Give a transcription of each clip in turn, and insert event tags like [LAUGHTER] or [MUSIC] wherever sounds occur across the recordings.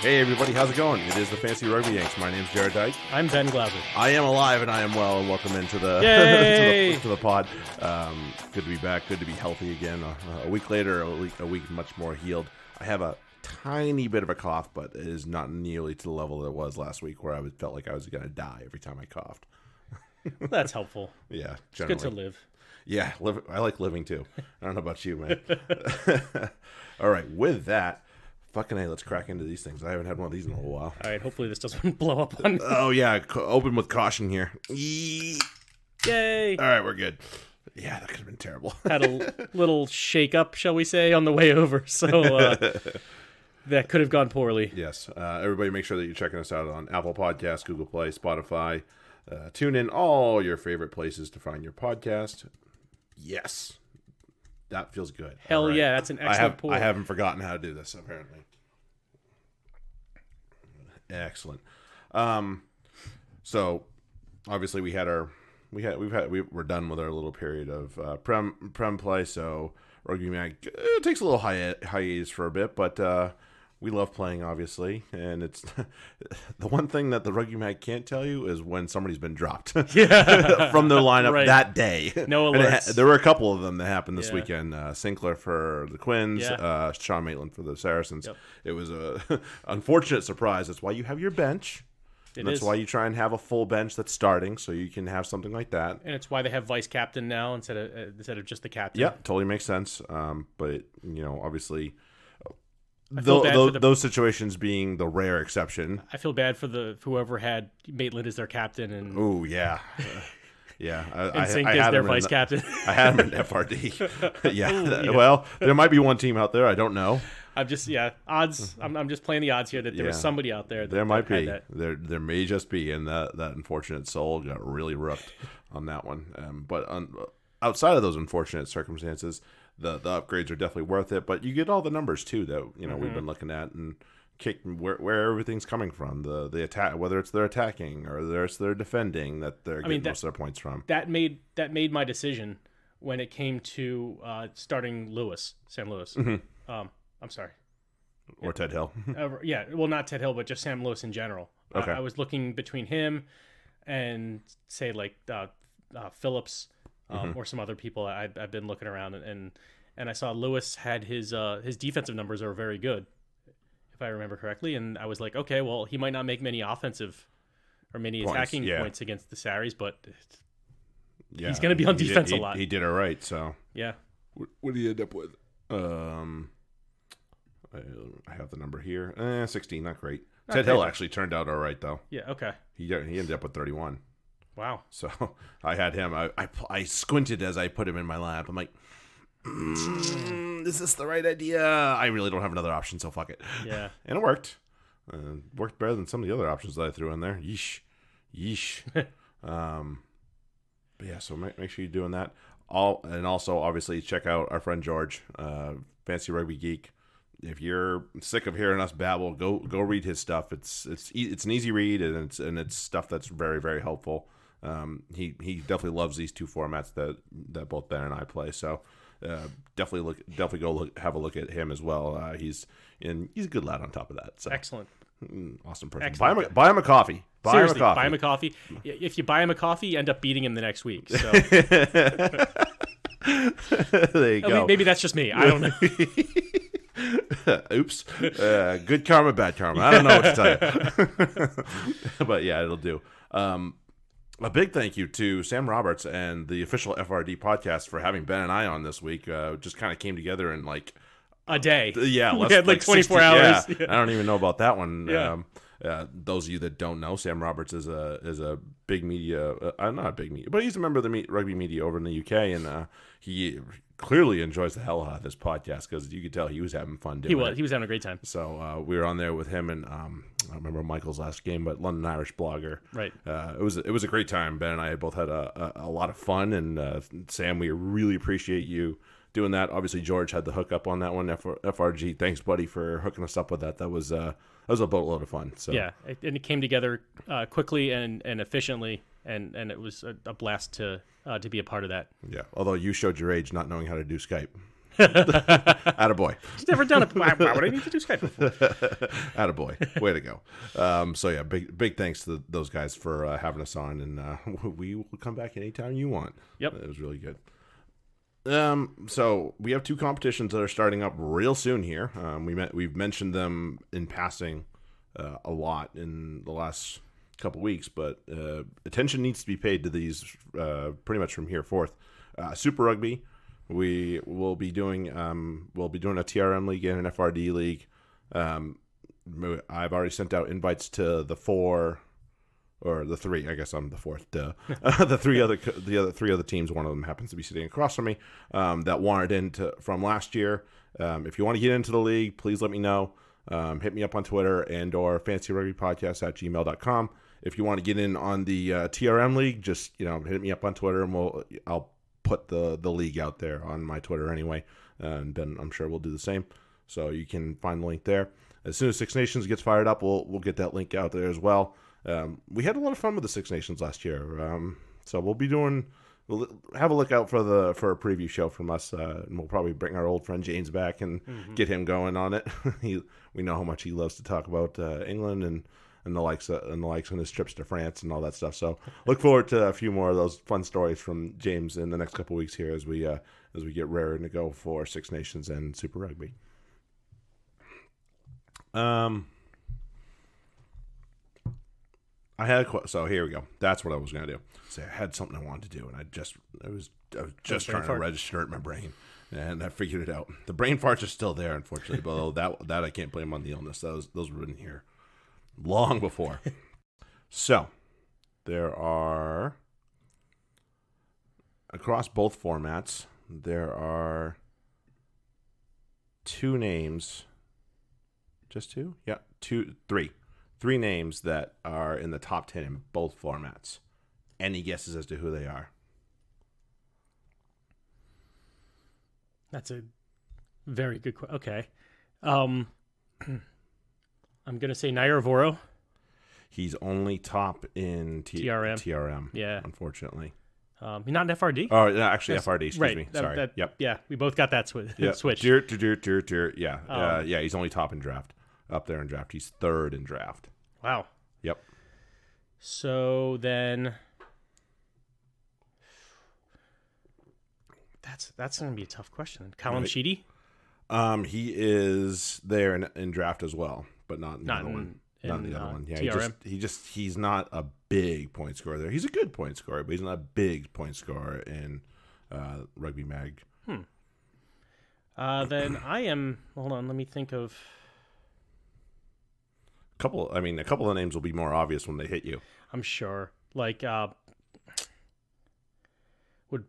Hey everybody, how's it going? It is the Fantasy Rugby Yanks. My name's Jarrod Dyke. I'm Ben Glauser. I am alive and I am well, and welcome into the Yay! [LAUGHS] to, the, to the pod. Um, good to be back. Good to be healthy again. Uh, a week later, a week, a week much more healed. I have a tiny bit of a cough, but it is not nearly to the level that it was last week, where I was, felt like I was going to die every time I coughed. [LAUGHS] That's helpful. Yeah, It's generally. good to live. Yeah, live, I like living too. I don't know about you, man. [LAUGHS] All right, with that, fucking hey, let's crack into these things. I haven't had one of these in a little while. All right. Hopefully this doesn't [LAUGHS] blow up on. Oh yeah, c- open with caution here. Yee. Yay! All right, we're good. Yeah, that could have been terrible. [LAUGHS] Had a little shake up, shall we say, on the way over. [LAUGHS] So uh, that could have gone poorly. yes, uh, everybody, make sure that you're checking us out on Apple Podcasts, Google Play, Spotify. Uh, tune in all your favorite places to find your podcast. Yes, that feels good. Hell right. yeah, that's an I excellent have pour. I haven't forgotten how to do this apparently. Excellent. Um, so obviously we had our we had we've had we, we're done with our little period of uh, prem prem play. So rugby mag it takes a little hi- hiatus for a bit, but uh, we love playing obviously, and it's [LAUGHS] the one thing that the rugby mag can't tell you is when somebody's been dropped [LAUGHS] Yeah. from their lineup Right. that day. No ha- there were a couple of them that happened this Yeah. weekend. Uh, Sinclair for the Quins, Yeah. uh, Sean Maitland for the Saracens. Yep. It was a [LAUGHS] unfortunate surprise. That's why you have your bench. It And that's is. why you try and have a full bench that's starting, so you can have something like that. and it's why they have vice captain now instead of uh, instead of just the captain. Yeah, totally makes sense. Um, but you know, obviously, feel tho- bad tho- for the- those situations being the rare exception. I feel bad for the whoever had Maitland as their captain and, Oh yeah, Uh, yeah. I, and I, Sink I as had their vice the- captain. I had him in FRD. [LAUGHS] [LAUGHS] yeah, that- yeah. Well, there might be one team out there. I don't know. I'm just yeah odds. I'm, I'm just playing the odds here that there was somebody out there. That, There might be. There there may just be, and that that unfortunate soul got really rooked on that one. Um, but on, outside of those unfortunate circumstances, the the upgrades are definitely worth it. But you get all the numbers too that you know Mm-hmm. we've been looking at and kick where where everything's coming from. The the attack, whether it's their attacking or whether it's their defending, that they're getting mean, that- most of their points from. that made that made my decision when it came to uh, starting Lewis, Sam Lewis. Mm-hmm. Um, I'm sorry. Or Ted Hill. [LAUGHS] Uh, yeah, well, not Ted Hill, but just Sam Lewis in general. I- Okay. I, was looking between him and say like uh, uh, Phillips um, or some other people. I, I've been looking around and, and and I saw Lewis had his uh, his defensive numbers are very good, if I remember correctly. And I was like, okay, well, he might not make many offensive or many Points, attacking yeah. points against the Sarries, but Yeah, he's gonna be on he did- defense a lot. He did all right. So yeah, What, what do you end up with? Um, I, I have the number here. Eh, sixteen, not great. Ted great, Hill actually turned out all right though. yeah, okay, He he ended up with thirty-one. Wow. So [LAUGHS] I had him. I, I I squinted as I put him in my lap. I'm like, mm, is this the right idea? I really don't have another option, so fuck it. Yeah. [LAUGHS] And it worked. Uh, worked better than some of the other options that I threw in there. Yeesh, yeesh. [LAUGHS] um, but yeah, so make, make sure you're doing that. All and also obviously check out our friend George, uh, Fantasy Rugby Geek. If you're sick of hearing us babble, go go read his stuff. It's it's e- it's an easy read and it's and it's stuff that's very very helpful. Um, he he definitely loves these two formats that that both Ben and I play. So uh, definitely look definitely go look have a look at him as well. Uh, he's and he's a good lad on top of that. So Excellent. Mm, awesome person. Excellent. Buy him, a, buy him a coffee. Buy Seriously, him a coffee. buy him a coffee. If you buy him a coffee, you end up beating him the next week. So [LAUGHS] there you go. maybe that's just me. I don't know. [LAUGHS] Oops. Uh, good karma, bad karma. I don't know what to tell you. [LAUGHS] but yeah, it'll do. Um, a big thank you to Sam Roberts and the official FRD podcast for having Ben and I on this week. Uh, just kind of came together and like A day. yeah, [LAUGHS] We less, had, like, 24 60 hours. yeah. [LAUGHS] Yeah. I don't even know about that one. Yeah. Um, uh, those of you that don't know, Sam Roberts is a is a big media, uh, uh, not a big media, but he's a member of the me- rugby media over in the UK, and uh, he clearly enjoys the hell out of this podcast because you could tell he was having fun doing He was. it. He was having a great time. So uh, we were on there with him and um, I don't remember Michael's last game, but London Irish blogger. Right. Uh, it was it was a great time. Ben and I both had a, a, a lot of fun, and uh, Sam, we really appreciate you doing that. Obviously, George had the hookup on that one. F- FRG, thanks, buddy, for hooking us up with that. That was uh, that was a boatload of fun. So Yeah, it, and it came together uh, quickly and, and efficiently, and, and it was a, a blast to uh, to be a part of that. yeah. Although you showed your age not knowing how to do Skype. [LAUGHS] Attaboy. He's never done it. Why, why would I need to do Skype before? [LAUGHS] Attaboy. Way to go. Um, so yeah, big big thanks to those guys for uh, having us on, and uh, [LAUGHS] we will come back anytime you want. Yep. It was really good. Um, so we have two competitions that are starting up real soon here. Um, we met, we've mentioned them in passing uh, a lot in the last couple weeks, but uh, attention needs to be paid to these uh, pretty much from here forth. Uh, Super Rugby, we will be doing um, we'll be doing a TRM league and an FRD league. Um, I've already sent out invites to the four or the three. I guess I'm the fourth. Duh. [LAUGHS] uh, the three other the other three other teams. One of them happens to be sitting across from me. Um, that wanted into from last year. Um, if you want to get into the league, please let me know. Um, hit me up on Twitter and or fancy at gmail.com. If you want to get in on the uh, TRM league, just you know hit me up on Twitter and we'll I'll put the the league out there on my Twitter anyway, and then I'm sure we'll do the same. So you can find the link there. As soon as Six Nations gets fired up, we'll we'll get that link out there as well. Um, we had a lot of fun with the Six Nations last year, um, so we'll be doing. We'll have a look out for the for a preview show from us, uh, and we'll probably bring our old friend James back and mm-hmm. get him going on it. [LAUGHS] he, we know how much he loves to talk about uh, England and and the likes uh, and the likes on his trips to France and all that stuff. So look forward to a few more of those fun stories from James in the next couple weeks here as we uh, as we get raring to go for Six Nations and Super Rugby. Um, I had a so here we go. That's what I was gonna do. Say I had something I wanted to do, and I just I was I was just trying fart. to register it in my brain, and I figured it out. The brain farts are still there, unfortunately, but [LAUGHS] that that I can't blame on the illness. Those those were in here long before. [LAUGHS] so there are across both formats there are two names just two? Yeah two three. Three names that are in the top 10 in both formats. Any guesses as to who they are? That's a very good question okay. Um [CLEARS THROAT] I'm gonna say Naiyaravoro. He's only top in T- TRM. TRM. Yeah, unfortunately. Um, not in FRD. Oh, actually, That's, FRD. Excuse right. me. Sorry. That, yep. Yeah, we both got that sw- [LAUGHS] yep. switch. Dear, dear, dear. Yeah. Um, uh, yeah. He's only top in draft. Up there in draft. He's third in draft. Wow. Yep. So then, that's that's going to be a tough question. Callum right. Sheedy. Um, he is there in, in draft as well but not in not the in, one. In, not in the uh, other one. Yeah, TRM. he just, he just he's not a big point scorer there. He's a good point scorer, but he's not a big point scorer in uh, rugby mag. Hmm. Uh, then I am. Hold on, let me think of. A couple. I mean, a couple of names will be more obvious when they hit you. I'm sure. Like, uh, would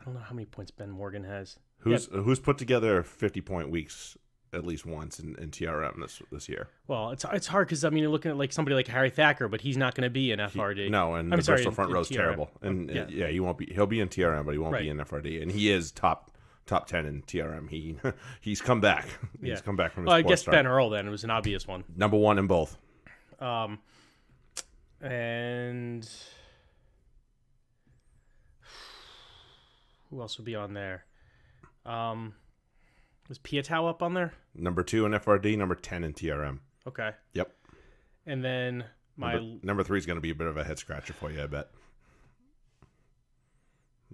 I don't know how many points Ben Morgan has. Who's yeah. who's put together 50 point weeks at least once in, in TRM this this year. Well, it's it's hard because I mean you're looking at like somebody like Harry Thacker, but he's not going to be in FRD. He, no, and I'm the sorry, Bristol front row is terrible, and yeah. yeah, he won't be. He'll be in TRM, but he won't right. be in FRD, and he is top top ten in TRM. He [LAUGHS] he's come back. [LAUGHS] he's come back from. His well, I guess start. Ben Earl then it was an obvious one. Number one in both. Um, and [SIGHS] who else would be on there? Um. Was Piutau up on there? Number two in FRD, number ten in TRM. Okay. Yep. And then my number, number three is going to be a bit of a head scratcher for you, I bet.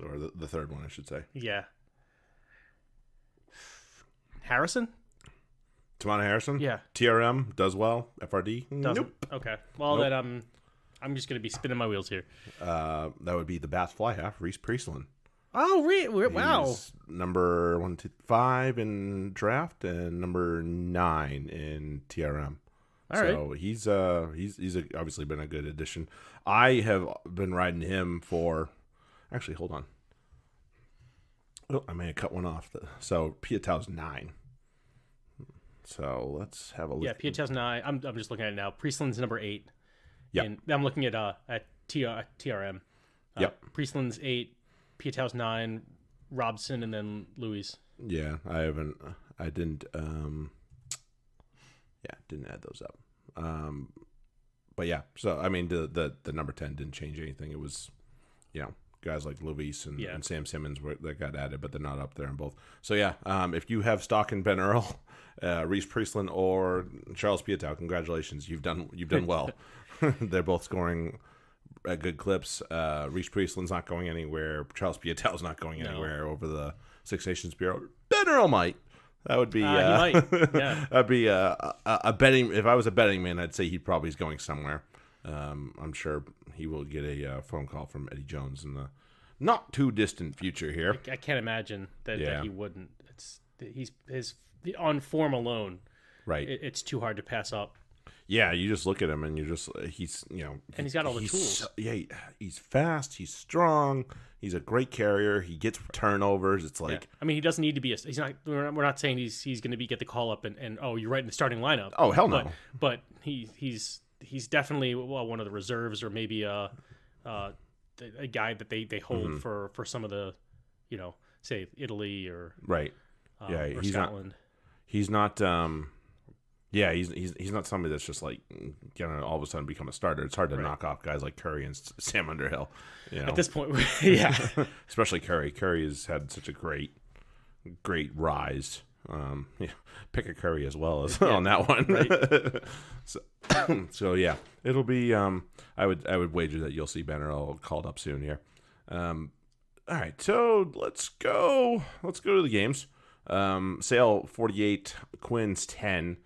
Or the, the third one, I should say. Yeah. Harrison. Tamana Harrison. Yeah. TRM does well. FRD. Doesn't. Nope. Okay. Well, nope. then I'm, I'm just going to be spinning my wheels here. Uh, that would be the Bath Fly half, Rhys Priestland. Oh, really? Wow. He's number one, two, five in draft and number nine in TRM. All so right. he's uh he's he's a, obviously been a good addition. I have been riding him for. Actually, hold on. Oh, I may have cut one off. So Piutau's nine. So let's have a look. Yeah, Piutau's nine. I'm I'm just looking at it now. Priestland's number eight. Yeah. I'm looking at uh at TR, TRM. Uh, yep. Priestland's eight. Piutau's nine, Robson, and then Louis. Yeah, I haven't. I didn't. um Yeah, didn't add those up. Um But yeah, so I mean, the the the number ten didn't change anything. It was, you know, guys like Luis and, Yeah. and Sam Simmonds were, that got added, but they're not up there in both. So yeah, um, if you have stock in Ben Earl, [LAUGHS] uh, Rhys Priestland, or Charles Piutau, congratulations, you've done you've done well. [LAUGHS] they're both scoring good clips. Uh, Rhys Priestland's not going anywhere. Charles Piutau's not going anywhere over the Six Nations Bureau. Ben Earl might. That would be. Uh, Uh, he might, [LAUGHS] yeah. That'd be uh, a, a betting. If I was a betting man, I'd say he probably is going somewhere. Um, I'm sure he will get a uh, phone call from Eddie Jones in the not too distant future here. I can't imagine that, Yeah. that he wouldn't. It's he's his on form alone. Right. It, it's too hard to pass up. Yeah, you just look at him and you just he's you know And he's got all the tools. yeah, he's fast. He's strong. He's a great carrier. He gets turnovers. It's Yeah. like I mean, he doesn't need to be a. He's not. We're not, we're not saying he's he's going to be get the call up and, and oh, you're right in the starting lineup. oh hell no. but but he he's he's definitely well, one of the reserves or maybe a uh, a guy that they they hold Mm-hmm. for for some of the you know say Italy or right. uh, Yeah, or he's not- He's not. um yeah, he's, he's he's not somebody that's just like gonna all of a sudden become a starter. It's hard to Right. knock off guys like Curry and Sam Underhill. You know? At this point, [LAUGHS] yeah, [LAUGHS] especially Curry. Curry has had such a great, great rise. Um, yeah, pick a Curry as well as [LAUGHS] on that one. so, [CLEARS THROAT] so yeah, it'll be. Um, I would I would wager that you'll see Ben Earl called up soon here. Um, all right, so let's go. Let's go to the games. Um, Sale forty eight, Quins ten.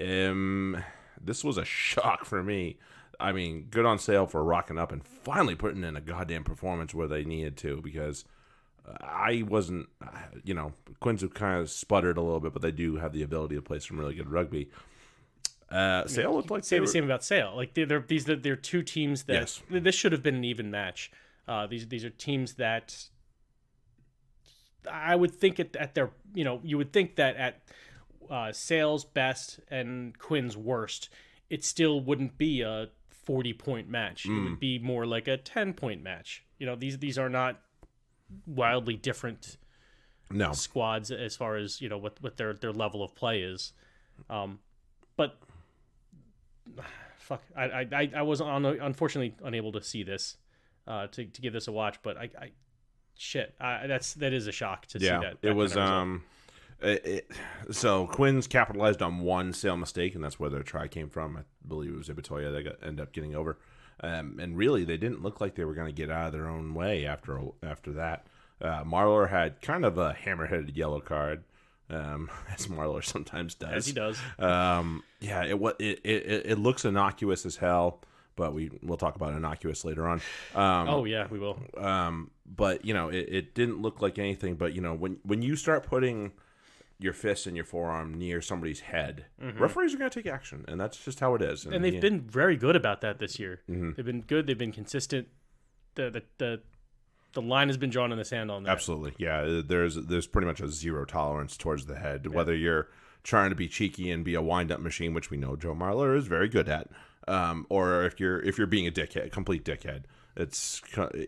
Um, this was a shock for me. I mean, good on Sale for rocking up and finally putting in a goddamn performance where they needed to because I wasn't, you know, have kind of sputtered a little bit, but they do have the ability to play some really good rugby. Uh, Sale looked like say the were, same about Sale. Like they're, they're these they're two teams that Yes. this should have been an even match. Uh, these these are teams that I would think at, at their you know you would think that at uh, Sale's best and Quins' worst, it still wouldn't be a forty point match. It would be more like a ten point match. You know these these are not wildly different no, squads as far as you know what what their their level of play is. Um, but [SIGHS] fuck, I I I- I was on unfortunately unable to see this uh, to to give this a watch, but I. I Shit, I, that's that is a shock to yeah, see that. it was. kind of. Um, it, so Quins capitalized on one Sale mistake, and that's where their try came from. I believe it was Ibitoye they got ended up getting over. Um, and really, they didn't look like they were going to get out of their own way after after that. Uh, Marler had kind of a hammer-headed yellow card, um, [LAUGHS] as Marler sometimes does. as he does. Um, yeah, it, it it it looks innocuous as hell, but we we'll talk about innocuous later on. Um, Oh yeah, we will. um, but you know, it, it didn't look like anything. But you know, when when you start putting your fist and your forearm near somebody's head, referees are going to take action, and that's just how it is. Mm-hmm. And they've yeah, been very good about that this year. Mm-hmm. They've been good. They've been consistent. The the the, the line has been drawn in the sand on that. absolutely, yeah. There's there's pretty much a zero tolerance towards the head, whether you're trying to be cheeky and be a wind up machine, which we know Joe Marler is very good at, um, or if you're if you're being a dickhead, a complete dickhead. It's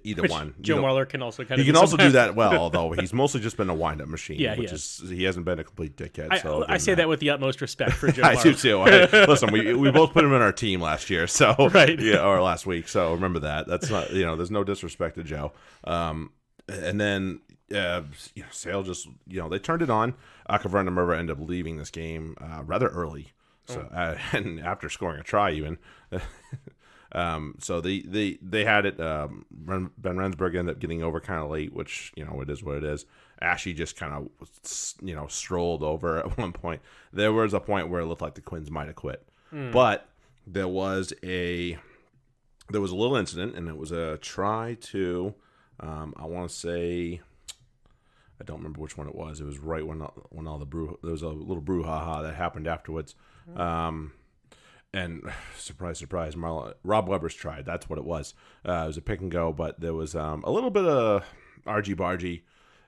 either one. You Joe know- Marler can also kind of. He can do also do that well, [LAUGHS] although he's mostly just been a wind-up machine. Yeah, he which is he hasn't been a complete dickhead. I, so I say that with the utmost respect for [LAUGHS] Joe I do Marler. too. I, [LAUGHS] listen, we we both put him in our team last year, so Right. yeah, or last week. So remember that. That's not you know. There's no disrespect to Joe. Um, and then uh, you know, Sale just you know they turned it on. Akker van der Merwe ended up leaving this game uh, rather early. So Oh. uh, and after scoring a try even. Um, so they, they, they had it. Um, van Rensburg ended up getting over kind of late, which you know it is what it is. Ashy just kind of you know strolled over [LAUGHS] at one point. There was a point where it looked like the Quins might have quit, but there was a there was a little incident, and it was a try to um, I want to say I don't remember which one it was. It was right when when all the brew there was a little brouhaha that happened afterwards. Um, and [SIGHS] surprise, surprise, Marlon, Rob Webber's tried. That's what it was. Uh, it was a pick and go, but there was um, a little bit of argy bargy.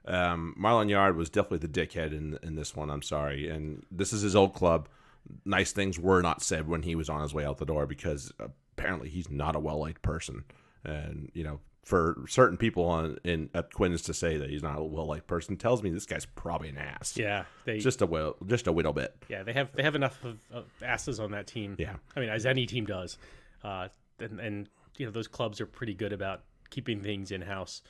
Um, Marland Yarde was definitely the dickhead in in this one. I'm sorry, and this is his old club. Nice things were not said when he was on his way out the door because apparently he's not a well liked person, and you know. For certain people on in at Quins to say that he's not a well liked person tells me this guy's probably an ass. Yeah, they just a will, just a little bit. yeah they have they have enough of, of asses on that team. Yeah. I mean as any team does, uh, and, and you know those clubs are pretty good about keeping things in house.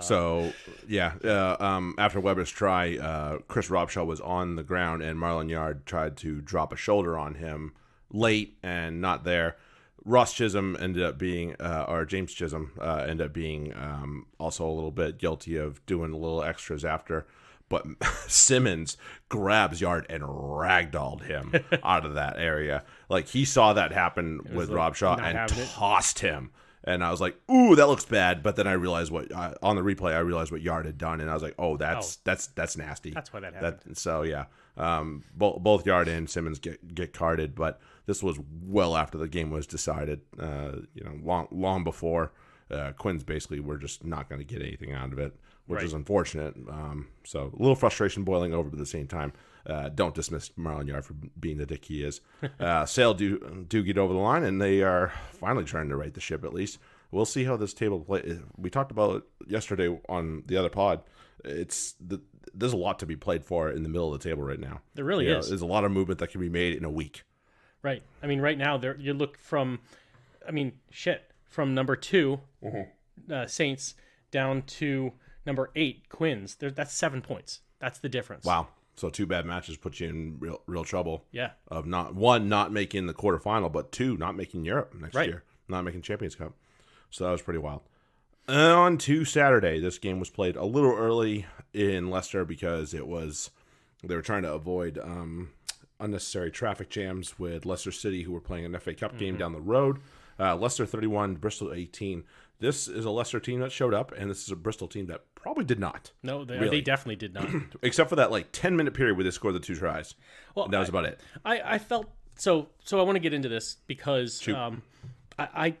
So yeah, uh, um, after Webber's try, uh, Chris Robshaw was on the ground, and Marland Yarde tried to drop a shoulder on him late and not there. Ross Chisholm ended up being, uh, or James Chisholm uh, ended up being um, also a little bit guilty of doing a little extras after. But [LAUGHS] Simmons grabs Yarde and ragdolled him [LAUGHS] out of that area. Like he saw that happen with like, Robshaw and having it. tossed him. And I was like, "Ooh, that looks bad." But then I realized what uh, on the replay, I realized what Yarde had done, and I was like, "Oh, that's that's that's nasty." That's why that happened. That so yeah, um, both both Yarde and Simmons get get carded, but this was well after the game was decided. Uh, you know, long long before uh, Quins basically we're just not going to get anything out of it, which Right. is unfortunate. Um, so a little frustration boiling over, but at the same time, uh, don't dismiss Marland Yarde for being the dick he is. [LAUGHS] Uh, Sale do do get over the line, and they are finally trying to right the ship. At least we'll see how this table play. We talked about it yesterday on the other pod. It's the, there's a lot to be played for in the middle of the table right now. There really You know, is. There's a lot of movement that can be made in a week. Right. I mean, right now there you look from, I mean, shit, from number 2 uh, Saints down to number eight Quins. There, that's seven points. That's the difference. Wow. So two bad matches put you in real real trouble. Yeah. Of not one not making the quarterfinal, but two not making Europe next Right. year, not making Champions Cup. So that was pretty wild. On to Saturday, this game was played a little early in Leicester because it was they were trying to avoid um, unnecessary traffic jams with Leicester City, who were playing an FA Cup Mm-hmm. game down the road. Uh, Leicester 31, Bristol 18. This is a Leicester team that showed up, and this is a Bristol team that probably did not, No, they, Really? they definitely did not. [CLEARS THROAT] except for that like 10 minute period where they scored the two tries. Well, And that was I- about it. I, I felt so so I want to get into this because Shoot. um, I, I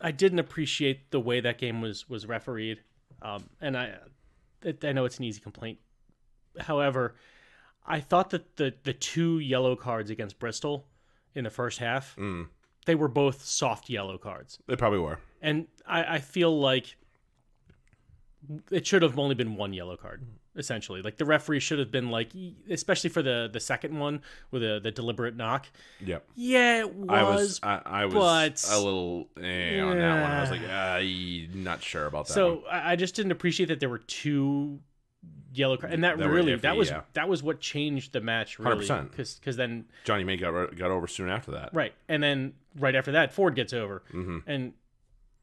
I didn't appreciate the way that game was was refereed, um, and I I know it's an easy complaint. However, I thought that the the two yellow cards against Bristol in the first half Mm. they were both soft yellow cards, They probably were. and I, I feel like it should have only been one yellow card essentially like the referee should have been like especially for the the second one with the the deliberate knock Yep. yeah, it was. I was I, I was but- a little eh, on that one. I was like, Yeah. I'm not sure about that. so one. I just didn't appreciate that there were two yellow card, and that That really iffy, that was yeah. that was what changed the match really 100%. because then Johnny May got got over soon after that. right and then right after that Ford gets over hmm and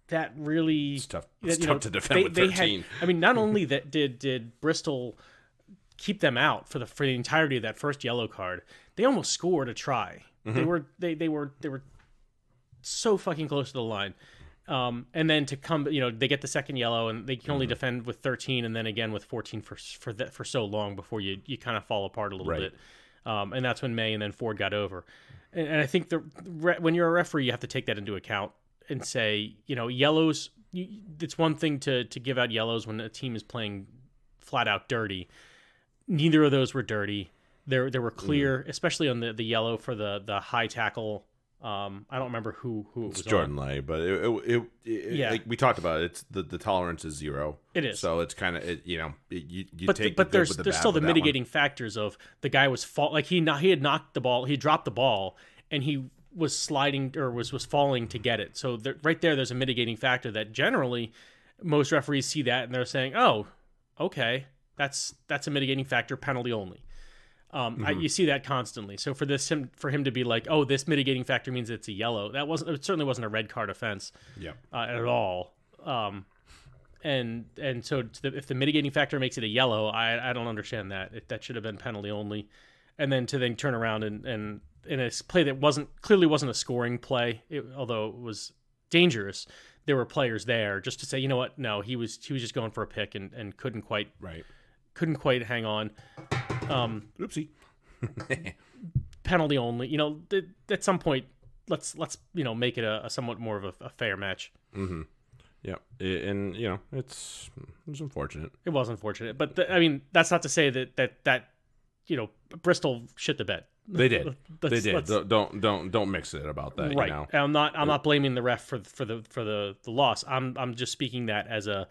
that really It's tough. It's you tough know, to defend they- with they had- 13. I mean, not [LAUGHS] only that did did Bristol keep them out for the for the entirety of that first yellow card, they almost scored a try. Mm-hmm. They were they they were they were so fucking close to the line. Um, and then to come, you know, they get the second yellow, and they can only Mm-hmm. defend with 13, and then again with 14 for for that for so long before you you kind of fall apart a little Right. bit. Um, and that's when May and then Ford got over. And, and I think the re- when you're a referee, you have to take that into account and say, you know, yellows. You, it's one thing to to give out yellows when a team is playing flat out dirty. Neither of those were dirty. There there were clear, Mm-hmm. especially on the, the yellow for the the high tackle. Um, I don't remember who who it was It's on. Jordan Lay, but it, it, it, it- Yeah. like we talked about it. It's the, the tolerance is zero. It is. So it's kind of it, you know it, you, you but take but the there's the there's still the that one. mitigating factors of the guy was fall like he not, he had knocked the ball he dropped the ball and he was sliding or was was falling to get it so there, right there there's a mitigating factor that generally most referees see that and they're saying oh okay that's that's a mitigating factor penalty only um, Mm-hmm. you see that constantly. So for this, him for him to be like, "Oh, this mitigating factor means it's a yellow," that wasn't. It certainly wasn't a red card offense Yeah. uh, at all. Um, and and so to the, if the mitigating factor makes it a yellow, I I don't understand that. It, that should have been penalty only. And then to then turn around and and in a play that wasn't clearly wasn't a scoring play, it, although it was dangerous. There were players there just to say, you know what? No, he was he was just going for a pick and, and couldn't quite Right. couldn't quite hang on. Um, Oopsie. [LAUGHS] penalty only. You know, th- at some point, let's let's you know make it a, a somewhat more of a, a fair match. Mm-hmm. Yeah. And you know it's it's unfortunate. It was unfortunate, but I mean that's not to say that that that you know Bristol shit the bed. They did. [LAUGHS] they did. Don't, don't don't don't mix it about that. right. You know. I'm not I'm not blaming the ref for for the for the the loss. I'm I'm just speaking that as a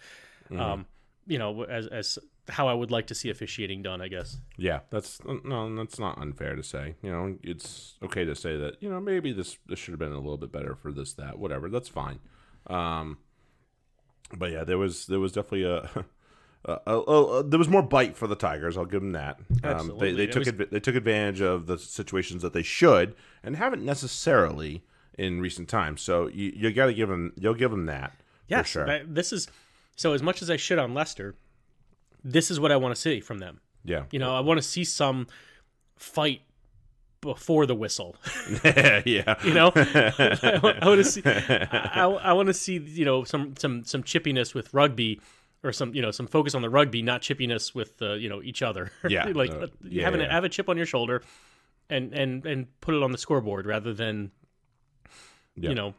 Mm-hmm. um you know as as how I would like to see officiating done. I guess. Yeah, that's no, that's not unfair to say. You know, it's okay to say that. You know, maybe this this should have been a little bit better for this that whatever. That's fine. Um, but yeah, there was there was definitely a. Uh, uh, uh, there was more bite for the Tigers. I'll give them that. Um, they they took was- adv- they took advantage of the situations that they should and haven't necessarily in recent times. So you, you got to give them you'll give them that Yeah, sure. that- this is so. As much as I shit on Leicester, this is what I want to see from them. yeah, You know, I want to see some fight before the whistle. [LAUGHS] [LAUGHS] yeah. You know, [LAUGHS] I, want to see. I, I want to see you know some some some chippiness with rugby, or some you know some focus on the rugby, not chippiness with uh, you know each other. Yeah, like uh, yeah, have, an, yeah. have a chip on your shoulder, and and and put it on the scoreboard rather than Yeah. you know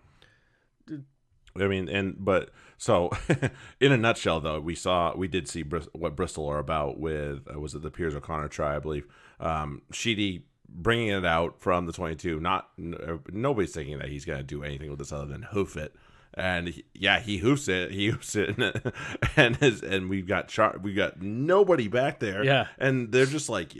I mean, and but so [LAUGHS] in a nutshell, though, we saw we did see Bris- what Bristol are about with uh, was it the Piers O'Connor try, I believe. Um, Sheedy bringing it out from the twenty-two. Not n- uh, nobody's thinking that he's going to do anything with this other than hoof it. And he, yeah, he hoofs it. He [LAUGHS] hoofs it, and his, and we've got char- we got nobody back there. Yeah. and they're just like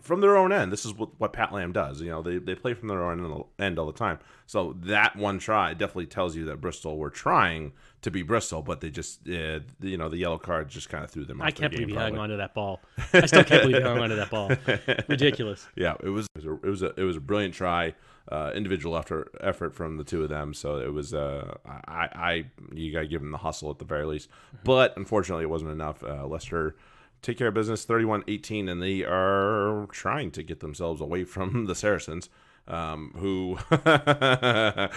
from their own end. This is what, what Pat Lam does. You know, they, they play from their own end all the time. So that one try definitely tells you that Bristol were trying to be Bristol, but they just, uh, you know, the yellow card just kind of threw them. Off I can't game, believe he hung probably. on to that ball. I still can't believe he hung on to that ball. [LAUGHS] Ridiculous. Yeah, it was it was a it was a, it was a brilliant try, uh, individual effort effort from the two of them. So it was uh, I I you got to give them the hustle at the very least. But unfortunately, it wasn't enough. Uh, Leicester take care of business 31-18 and they are trying to get themselves away [LAUGHS] from the Saracens, um, who [LAUGHS] uh,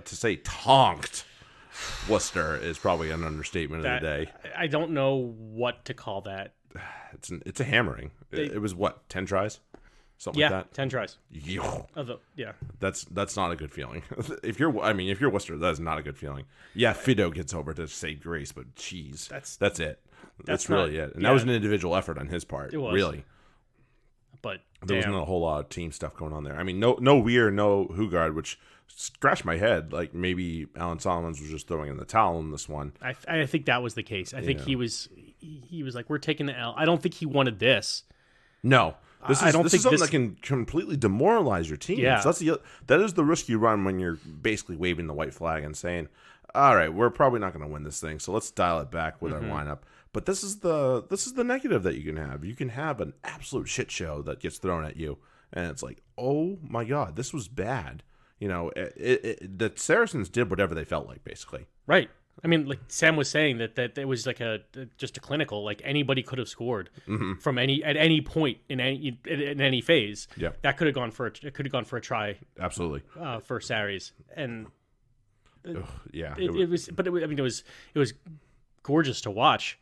to say tonked. Worcester is probably an understatement of the day. I don't know what to call that. [SIGHS] It's an, it's a hammering. It, it was what ten tries, something Yeah, like that. ten tries. Yo. Of the, yeah, That's that's not a good feeling. [LAUGHS] if you're, I mean, if you're Worcester, that is not a good feeling. Yeah, Fido gets over to save grace, but jeez, That's- that's it. That's, that's really it, and yeah. that was an individual effort on his part. It was. really. but There damn. wasn't a whole lot of team stuff going on there. I mean, no no Weir, no Hougaard, which scratched my head. Like maybe Alan Solomons was just throwing in the towel in this one. I, I think that was the case. I think he was he, he was like, "We're taking the L." I don't think he wanted this. No, this is I don't this think is something this- that can completely demoralize your team. Yeah. So that's the that is the risk you run when you're basically waving the white flag and saying, "All right, we're probably not going to win this thing, so let's dial it back with Mm-hmm. our lineup." But this is the this is the negative that you can have. You can have an absolute shit show that gets thrown at you, and it's like, "Oh my god, this was bad." You know, it, it, it, the Saracens did whatever they felt like, basically. Right. I mean, like Sam was saying that that it was like a just a clinical. Like anybody could have scored from any at any point in any in, any phase. Yeah. that could have gone for a, it could have gone for a try Absolutely. uh, for Sarries, and Ugh, yeah. it, it was. But it was, I mean, it was it was gorgeous to watch.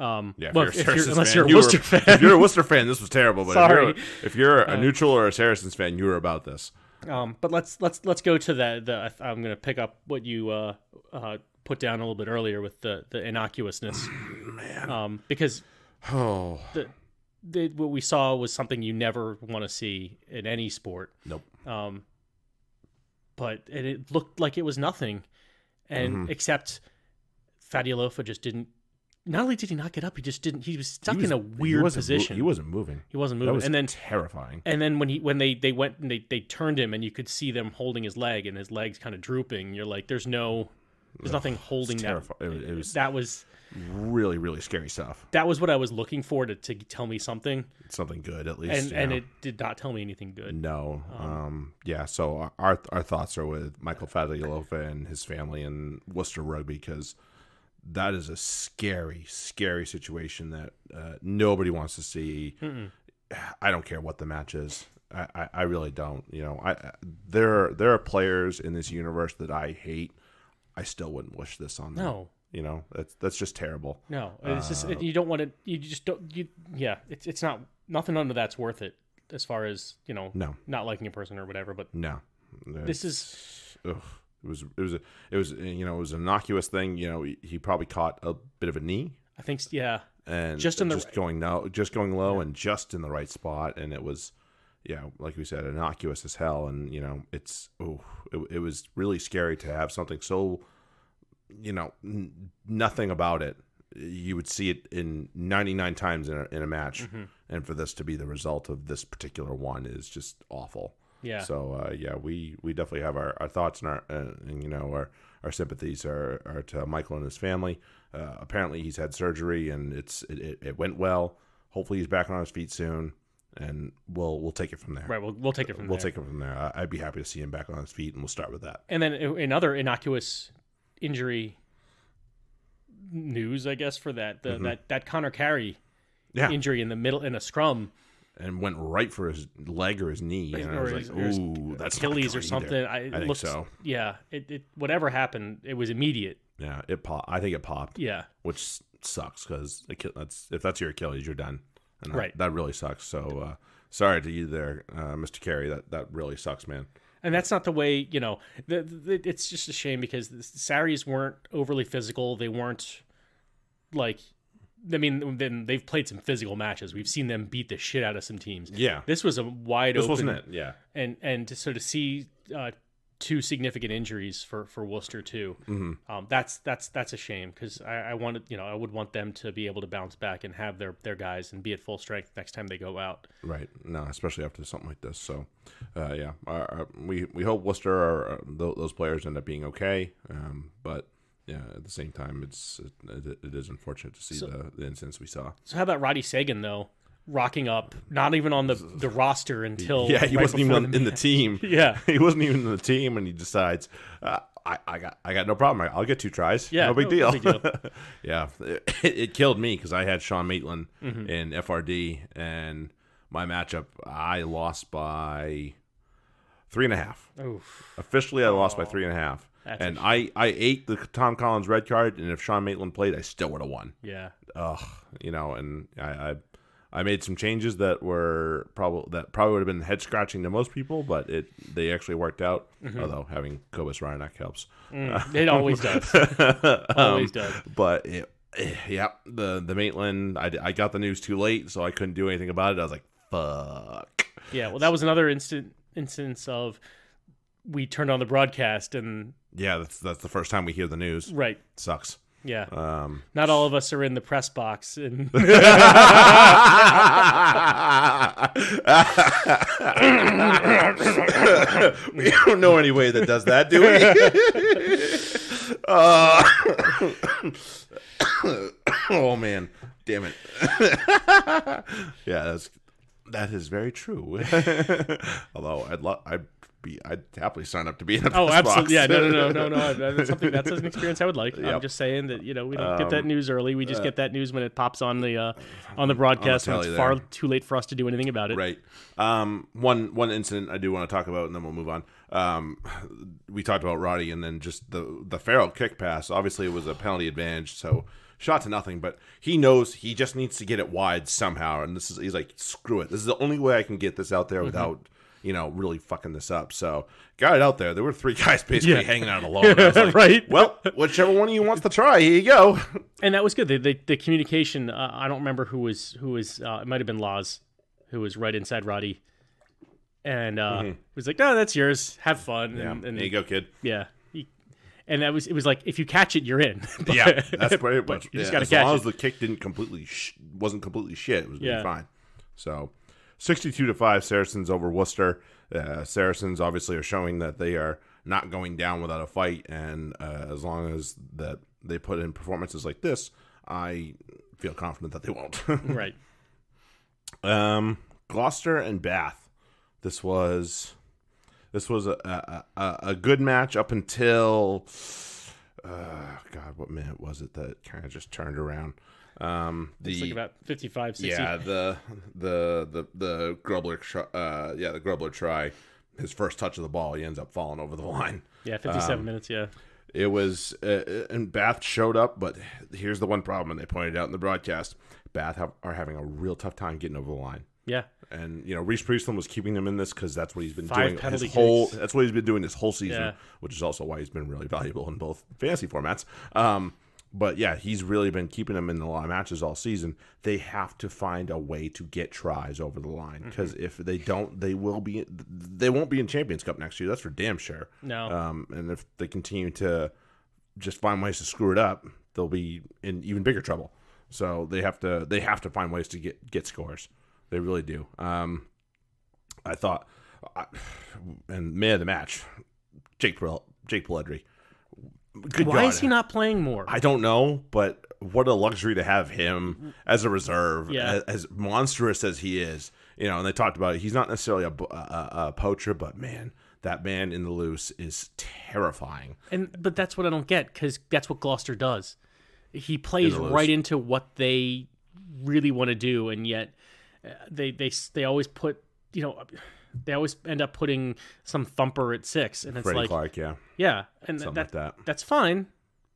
Um, Yeah, if well, you're you're- unless fan, you're a you were- fan. If you're a Worcester fan, this was terrible. But Sorry. if you're, if you're a neutral or a Saracens fan, you were about this. Um, but let's let's let's go to the the. I'm going to pick up what you uh, uh, put down a little bit earlier with the the innocuousness, [CLEARS THROAT] Man. um, because Oh, the, the what we saw was something you never want to see in any sport. nope. Um, but it, it looked like it was nothing, and Mm-hmm. except just didn't. Not only did he not get up, he just didn't. He was stuck He was- in a weird mo- position. he wasn't moving. He wasn't That moving, was and then terrifying. and then when he when they they went and they they turned him, and you could see them holding his leg, and his legs kind of drooping. You're like, there's no, there's nothing holding that. terrifying. It was- it was- that was Really, really scary stuff. that was what I was looking for to, to tell me something, Something good, at least. and you and it did not tell me anything good. No. Um, yeah. So our our thoughts are with Michael Fatialofa and his family and Worcester Rugby because that is a scary, scary situation that uh, nobody wants to see. I don't care what the match is. I, I, I really don't. You know, I I- there there are players in this universe that I hate. I still wouldn't wish this on them. No, You know, that's that's just terrible. no, it's just Uh, you don't want to. You just don't. You yeah, it's it's not nothing under that's worth it as far as you know. No, Not liking a person or whatever, but no. this is ugh, it was it was a, it was you know it was an innocuous thing. You know, he, he probably caught a bit of a knee I think yeah, and Just in the- just going no, just going low and just in the right spot, and it was yeah, like we said, innocuous as hell. And you know, it's oh, it, it was really scary to have something so you know n- nothing about it. You would see it in 99 times in a, in a match, Mm-hmm. and for this to be the result of this particular one is just awful. Yeah. So uh, yeah, we we definitely have our, our thoughts and our uh, and you know our our sympathies are, are to Michael and his family. Uh, apparently, he's had surgery and it's it, it, it went well. Hopefully, he's back on his feet soon, and we'll we'll take it from there. Right. We'll we'll take it from We'll there. take it from there. I, I'd be happy to see him back on his feet, and we'll start with that. And then another innocuous injury news, I guess for that the, that that Conor Carey Mm-hmm. Yeah, injury in the middle in a scrum and went right for his leg or his knee, and I was his, like, or his "Ooh, that's Achilles or something. either." I, it I think so. Yeah. It, it whatever happened, it was immediate. Yeah, it popped. I think it popped. Yeah. which sucks because that's if that's your Achilles, you're done. And that, Right. that really sucks. So uh, sorry to you there, uh, Mr. Carey. That that really sucks, man. And that's not the way, you know, the, the, it's just a shame because the Sarries weren't overly physical. They weren't like, I mean, then they've played some physical matches. We've seen them beat the shit out of some teams. Yeah, This was a wide this open, This wasn't it. Yeah, and and to, so to see uh, two significant injuries for for Worcester too, Mm-hmm. um, that's that's that's a shame because I, I wanted, you know, I would want them to be able to bounce back and have their their guys and be at full strength next time they go out. right. No, especially after something like this. So, uh, yeah, our, our, we we hope Worcester are, uh, th- those players end up being okay. Um, but yeah, at the same time, it's it, it is unfortunate to see the, the incidents we saw. So how about Roddy Segun though, rocking up, not even on the the [LAUGHS] roster until Yeah, he right wasn't even the in the team. [LAUGHS] Yeah. [LAUGHS] he wasn't even in the team, and he decides, uh, I, I got, I got no problem. I'll get two tries. Yeah, no big no- deal. no big deal. yeah, it, it killed me because I had Sean Maitland Mm-hmm. in FRD, and my matchup, I lost by three and a half. Oof. Officially, I lost by three and a half. That's and I, I ate the Tom Collins red card, and if Sean Maitland played, I still would have won Yeah. ugh, you know, and I, I I made some changes that were probably that probably would have been head scratching to most people, but it they actually worked out. Mm-hmm. Although having Cobus Reinach helps, Mm, it always [LAUGHS] does. Um, Always does. but it, eh, yeah, the the Maitland, I, I got the news too late, so I couldn't do anything about it. I was like, fuck. Yeah. Well, that was another instant instance of we turned on the broadcast and Yeah, that's that's the first time we hear the news. right. Sucks. Yeah. Um, Not all of us are in the press box and [LAUGHS] we don't know any way that does that, do we? Uh, [COUGHS] oh man, damn it! [LAUGHS] yeah, that's that is very true. [LAUGHS] Although I'd love, I'd be, I'd happily sign up to be in a oh, absolutely. box. Yeah. No, no, no, no, no. [LAUGHS] That's something. That's an experience I would like. I'm just saying that you know we don't get that news early. We just get that news when it pops on the uh, on the broadcast. and telly it's far too late for us to do anything about it. Right. Um, one one incident I do want to talk about, and then we'll move on. Um, we talked about Roddy, and then just the the Farrell kick pass. Obviously, it was a penalty advantage, so shot to nothing. But he knows he just needs to get it wide somehow, and this is he's like, screw it. This is the only way I can get this out there without. You know, really fucking this up. So, got it out there. There were three [LAUGHS] guys basically Yeah. hanging out alone. Like, [LAUGHS] Right. Well, whichever one of you wants to try, here you go. [LAUGHS] and that was good. The the, the communication. Uh, I don't remember who was who was. Uh, it might have been Laws, who was right inside Roddy, and uh, was like, "No, that's yours. Have fun." Mm-hmm. Yeah, And, and there you go, kid. yeah, he, and that was it. Was like if you catch it, you're in. But- Yeah, that's pretty much. You just yeah, got to as catch long it. as the kick didn't completely sh- wasn't completely shit, it was gonna Yeah. be fine. So, sixty-two to five, Saracens over Worcester. Uh, Saracens obviously are showing that they are not going down without a fight, and uh, as long as that they put in performances like this, I feel confident that they won't. [LAUGHS] right. Um, Gloucester and Bath. This was this was a a, a, a good match up until uh, God, what minute was it that kind of just turned around? Um, the It's like about 55, 60. yeah the the the the Grobler uh yeah the Grobler try his first touch of the ball he ends up falling over the line. Yeah, 57 Um, minutes. Yeah. It was, uh, and Bath showed up, but here's the one problem, and they pointed out in the broadcast: Bath have, are having a real tough time getting over the line. Yeah. And you know, Rhys Priestland was keeping them in this because that's what he's been Five doing his whole. kicks. That's what he's been doing this whole season, Yeah. which is also why he's been really valuable in both fantasy formats. Um, but yeah, he's really been keeping them in a lot of matches all season. They have to find a way to get tries over the line because Mm-hmm. if they don't, they will be. They won't be in Champions Cup next year. That's for damn sure. No. Um, and if they continue to just find ways to screw it up, they'll be in even bigger trouble. So they have to they have to find ways to get get scores. They really do. Um, I thought, I, and man of the match, Jake Jake Polledri. Good Why God. is he not playing more? I don't know, but what a luxury to have him as a reserve, Yeah. as, as monstrous as he is. You know, and they talked about it. He's not necessarily a, a, a poacher, but man, that man in the loose is terrifying. And but that's what I don't get because that's what Gloucester does. He plays loose. right into what they really want to do, and yet uh, they they they always put you know they always end up putting some thumper at six, and it's Freddie like Clarke, yeah, yeah, and that, like that. that's fine,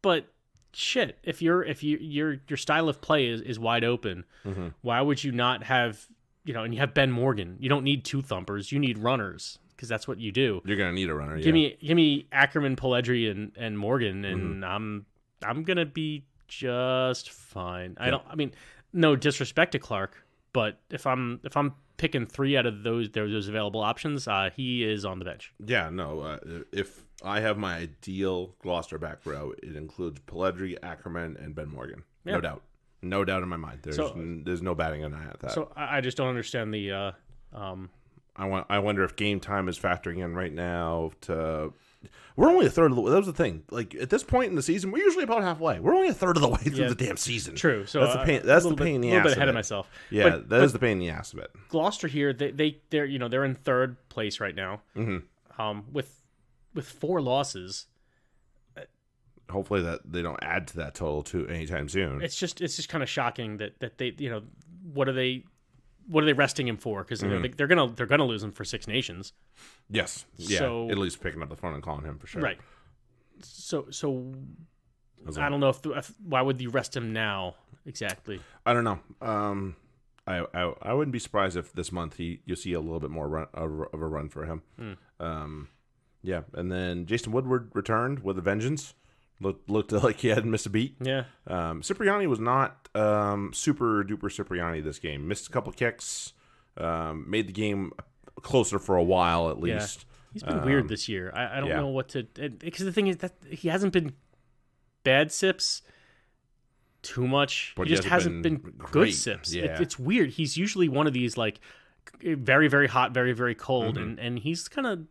but shit, if you're if you your your style of play is is wide open, Mm-hmm. why would you not have you know? And you have Ben Morgan. You don't need two thumpers. You need runners because that's what you do. You're gonna need a runner. Give yeah. me give me Ackermann, Polledri, and and Morgan, and Mm-hmm. I'm I'm gonna be just fine. I don't. I mean, no disrespect to Clarke, but if I'm if I'm picking three out of those those available options, uh, he is on the bench. Yeah, no. Uh, if I have my ideal Gloucester back row, it includes Polledri, Ackermann, and Ben Morgan. Yeah. No doubt, no doubt in my mind. There's So- n- there's no batting an eye at that. So I, I just don't understand the. Uh, um, I want. I wonder if game time is factoring in right now. To we're only a third of the. That was the thing. Like at this point in the season, we're usually about halfway. We're only a third of the [LAUGHS] way through Yeah. the damn season. true. So that's the uh, pain. That's the little pain in bit, the little ass. bit ahead of of myself. Yeah, But- that is the pain in the ass of it. Gloucester here, they they they're you know they're in third place right now, Mm-hmm. um, with with four losses. Hopefully that they don't add to that total too anytime soon. it's just it's just kind of shocking that that they you know what are they what are they resting him for because you know, they, they're gonna they're gonna lose him for Six Nations yes. Yeah. So- at least picking up the phone and calling him for sure. right so so I don't know if, the, if why would you rest him now exactly I don't know. Um, I, I I wouldn't be surprised if this month he you see a little bit more run of a run for him. Um, yeah, and then Jason Woodward returned with a vengeance. Looked looked [LAUGHS] like he hadn't missed a beat. yeah Um, Cipriani was not um, super duper Cipriani this game. Missed a couple kicks. Um, made the game closer for a while at Yeah. least. he's been weird this year I, I don't Um, yeah. know what to because the thing is that he hasn't been bad sips too much But he just hasn't hasn't been been, good sips It- Yeah. it's weird he's usually one of these like very very hot very very cold Mm-hmm. and and he's kind of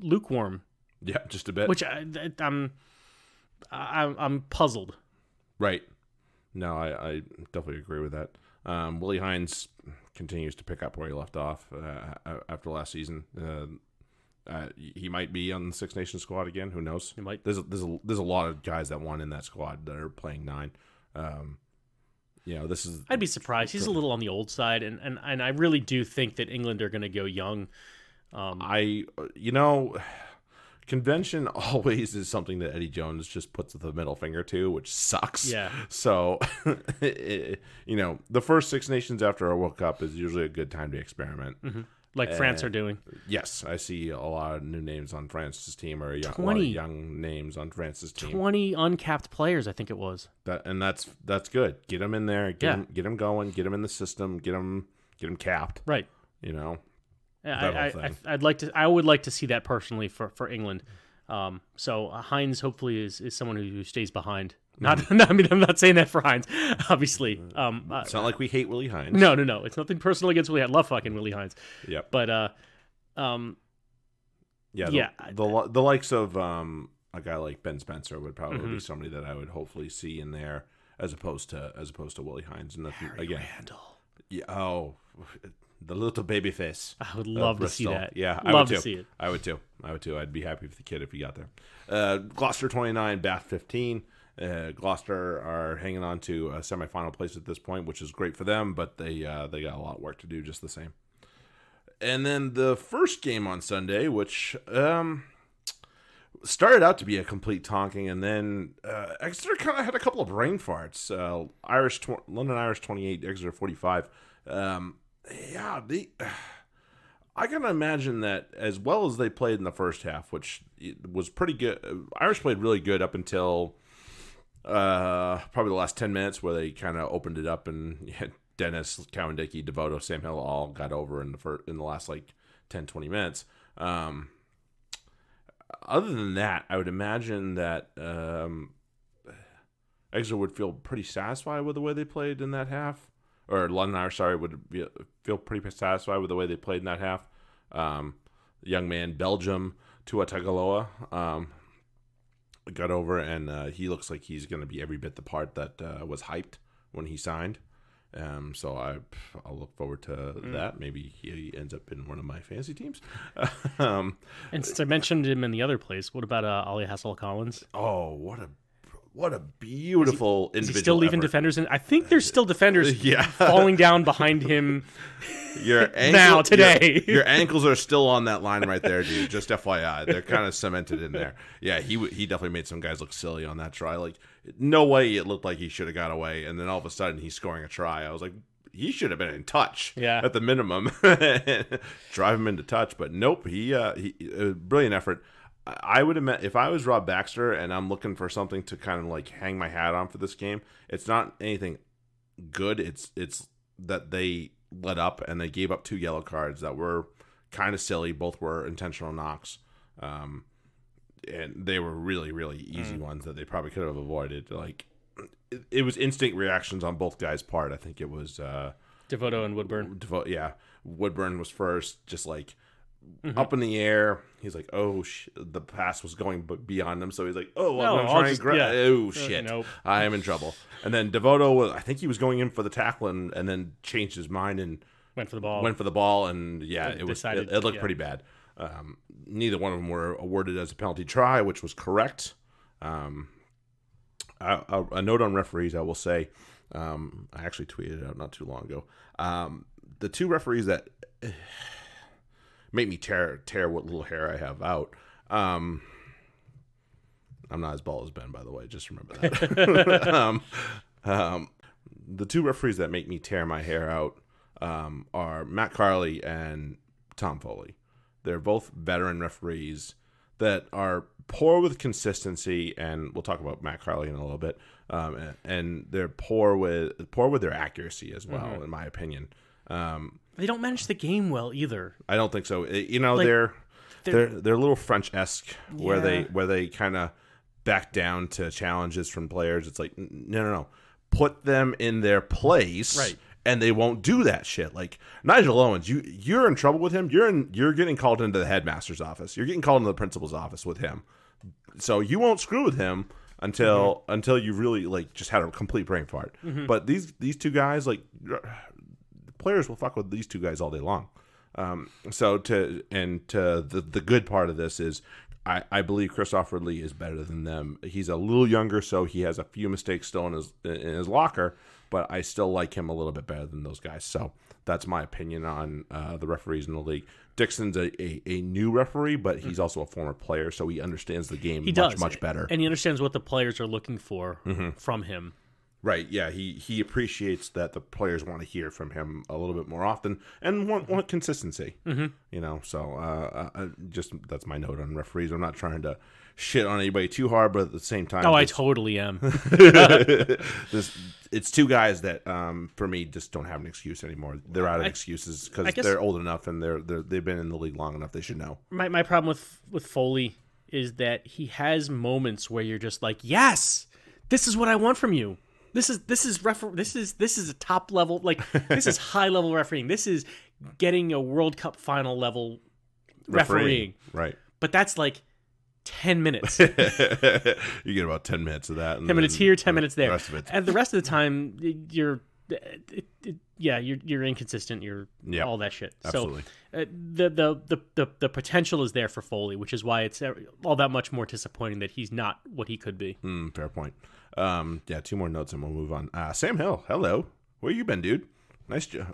lukewarm Yeah, just a bit. which I, I'm, I, I'm puzzled. Right. No, I, I definitely agree with that. Um, Willi Heinz continues to pick up where he left off uh, after last season. Uh, uh, he might be on the Six Nations squad again. Who knows? He might. There's a, there's a, there's a lot of guys that won in that squad that are playing nine. Um, you know, this is I'd be surprised. He's a little on the old side, and and, and I really do think that England are going to go young. Um, I you know convention [LAUGHS] always is something that Eddie Jones just puts the middle finger to, which sucks. Yeah. So [LAUGHS] you know, the first Six Nations after a World Cup is usually a good time to experiment. Mm-hmm. like France are doing. Yes, I see a lot of new names on France's team or young, a lot of 20. young names on France's team. Twenty uncapped players, I think it was. That and that's that's good. Get them in there. Get Yeah. them get them going. Get them in the system. Get them get them capped. Right. You know. Yeah, I, whole I, thing. I, I'd like to. I would like to see that personally for for England. Um, so uh, Heinz hopefully is, is someone who, who stays behind. Not, [LAUGHS] I mean, I'm not saying that for Heinz, [LAUGHS] obviously. Um, uh, It's not like we hate Willi Heinz. no, no, no. It's nothing personal against Willi. I love fucking Willi Heinz, Yep. but uh, um, Yeah, the, Yeah. The, the likes of um, a guy like Ben Spencer would probably Mm-hmm. be somebody that I would hopefully see in there, as opposed to as opposed to Willi Heinz. And nothing, again, Randall. yeah, oh, the little baby face. I would love to see that. Yeah, I love would to too. see it. I would too. I would too. I'd be happy for the kid if he got there. Uh, Gloucester twenty nine, Bath fifteen. Uh, Gloucester are hanging on to a semifinal place at this point, which is great for them, but they uh, they got a lot of work to do just the same. And then the first game on Sunday, which um, started out to be a complete tonking, and then uh, Exeter kind of had a couple of brain farts. Uh, Irish, tw- London Irish twenty eight, Exeter forty five. Um, yeah, the. I can imagine that as well as they played in the first half, which was pretty good. Irish played really good up until uh, probably the last ten minutes, where they kind of opened it up, and [LAUGHS] Dennis, Cowan-Dickie, Devoto, Sam Hill all got over in the first, in the last like 10, 20 minutes. Um, other than that, I would imagine that um, Exeter would feel pretty satisfied with the way they played in that half, or London Irish, sorry, would be, feel pretty satisfied with the way they played in that half. Um, young man, Belgium, Tuatagaloa, um, got over, and uh, he looks like he's going to be every bit the part that uh, was hyped when he signed. Um, so I I'll look forward to Mm. that. Maybe he ends up in one of my fantasy teams. [LAUGHS] um, And since I mentioned him in the other place, what about uh, Ollie Hassell-Collins? oh, what a what a beautiful Is individual. he still leaving effort. defenders in? I think there's still defenders [LAUGHS] Yeah. falling down behind him. [LAUGHS] Your [LAUGHS] ankle, Now, today. your, your ankles are still on that line right there, dude. Just FYI, they're kind of cemented in there. Yeah, he he definitely made some guys look silly on that try. Like, no way it looked like he should have got away, and then all of a sudden he's scoring a try. I was like, he should have been in touch, Yeah. at the minimum, drive him into touch. But nope, he uh, he uh, brilliant effort. I would admit if I was Rob Baxter and I'm looking for something to kind of like hang my hat on for this game, it's not anything good. It's it's that they let up and they gave up two yellow cards that were kind of silly. Both were intentional knocks, um, and they were really really easy ones that they probably could have avoided. Like it, it was instinct reactions on both guys' part. I think it was. Uh, Devoto and Woodburn. Devo- yeah, Woodburn was first, just like up in the air. He's like, "Oh, sh-. the pass was going beyond him," so he's like, "Oh, No, I'm trying to grab. yeah. Oh shit, nope. I am in trouble." And then Devoto was, I think he was going in for the tackle and, and then changed his mind and Went for the ball. went for the ball, and yeah, it was Decided- it, it looked yeah. pretty bad. Um, neither one of them were awarded as a penalty try, which was correct. Um, a, a, a note on referees, I will say, um, I actually tweeted it out not too long ago. Um, the two referees that make me tear tear what little hair I have out. Um, I'm not as bald as Ben, by the way. Just remember that. [LAUGHS] um, um, the two referees that make me tear my hair out um, are Matt Carley and Tom Foley. They're both veteran referees that are poor with consistency, and we'll talk about Matt Carley in a little bit. Um, and, and they're poor with poor with their accuracy as well, in my opinion. Um, they don't manage the game well either. I don't think so. You know, Like, they're, they're- they're they're a little French esque where they where they kind of back down to challenges from players. It's like no no no, put them in their place, Right. And they won't do that shit. Like Nigel Owens, you you're in trouble with him. You're in you're getting called into the headmaster's office. You're getting called into the principal's office with him. So you won't screw with him until mm-hmm. until you really like just had a complete brain fart. Mm-hmm. But these these two guys like players will fuck with these two guys all day long. Um, so to and to the the good part of this is I, I believe Christopher Lee is better than them. He's a little younger, so he has a few mistakes still in his in his locker, but I still like him a little bit better than those guys. So that's my opinion on uh, the referees in the league. Dickson's a, a, a new referee, but he's also a former player, so he understands the game He much does much better. and he understands what the players are looking for from him. Right. Yeah. He he appreciates that the players want to hear from him a little bit more often and want, want consistency. Mm-hmm. You know. So uh, uh, just that's my note on referees. I'm not trying to shit on anybody too hard, but at the same time, Oh, I totally am. [LAUGHS] [LAUGHS] this it's two guys that um for me just don't have an excuse anymore. They're out of I- excuses because they're old enough and they're, they're they've been in the league long enough. They should know. my my problem with with Foley is that he has moments where you're just like, yes, this is what I want from you. This is this is refer- this is this is a top level like this is [LAUGHS] high level refereeing. This is getting a World Cup final level refereeing. Right. But that's like ten minutes. [LAUGHS] you get about ten minutes of that. And ten minutes here, ten the minutes there, rest of it. and the rest of the time you're, it, it, yeah, you're you're inconsistent. You're Yeah, all that shit. absolutely. So uh, the, the the the the potential is there for Foley, which is why it's all that much more disappointing that he's not what he could be. Mm, fair point. Um, yeah, two more notes and we'll move on. Uh, Sam Hill, hello. Where you been, dude? Nice. jo-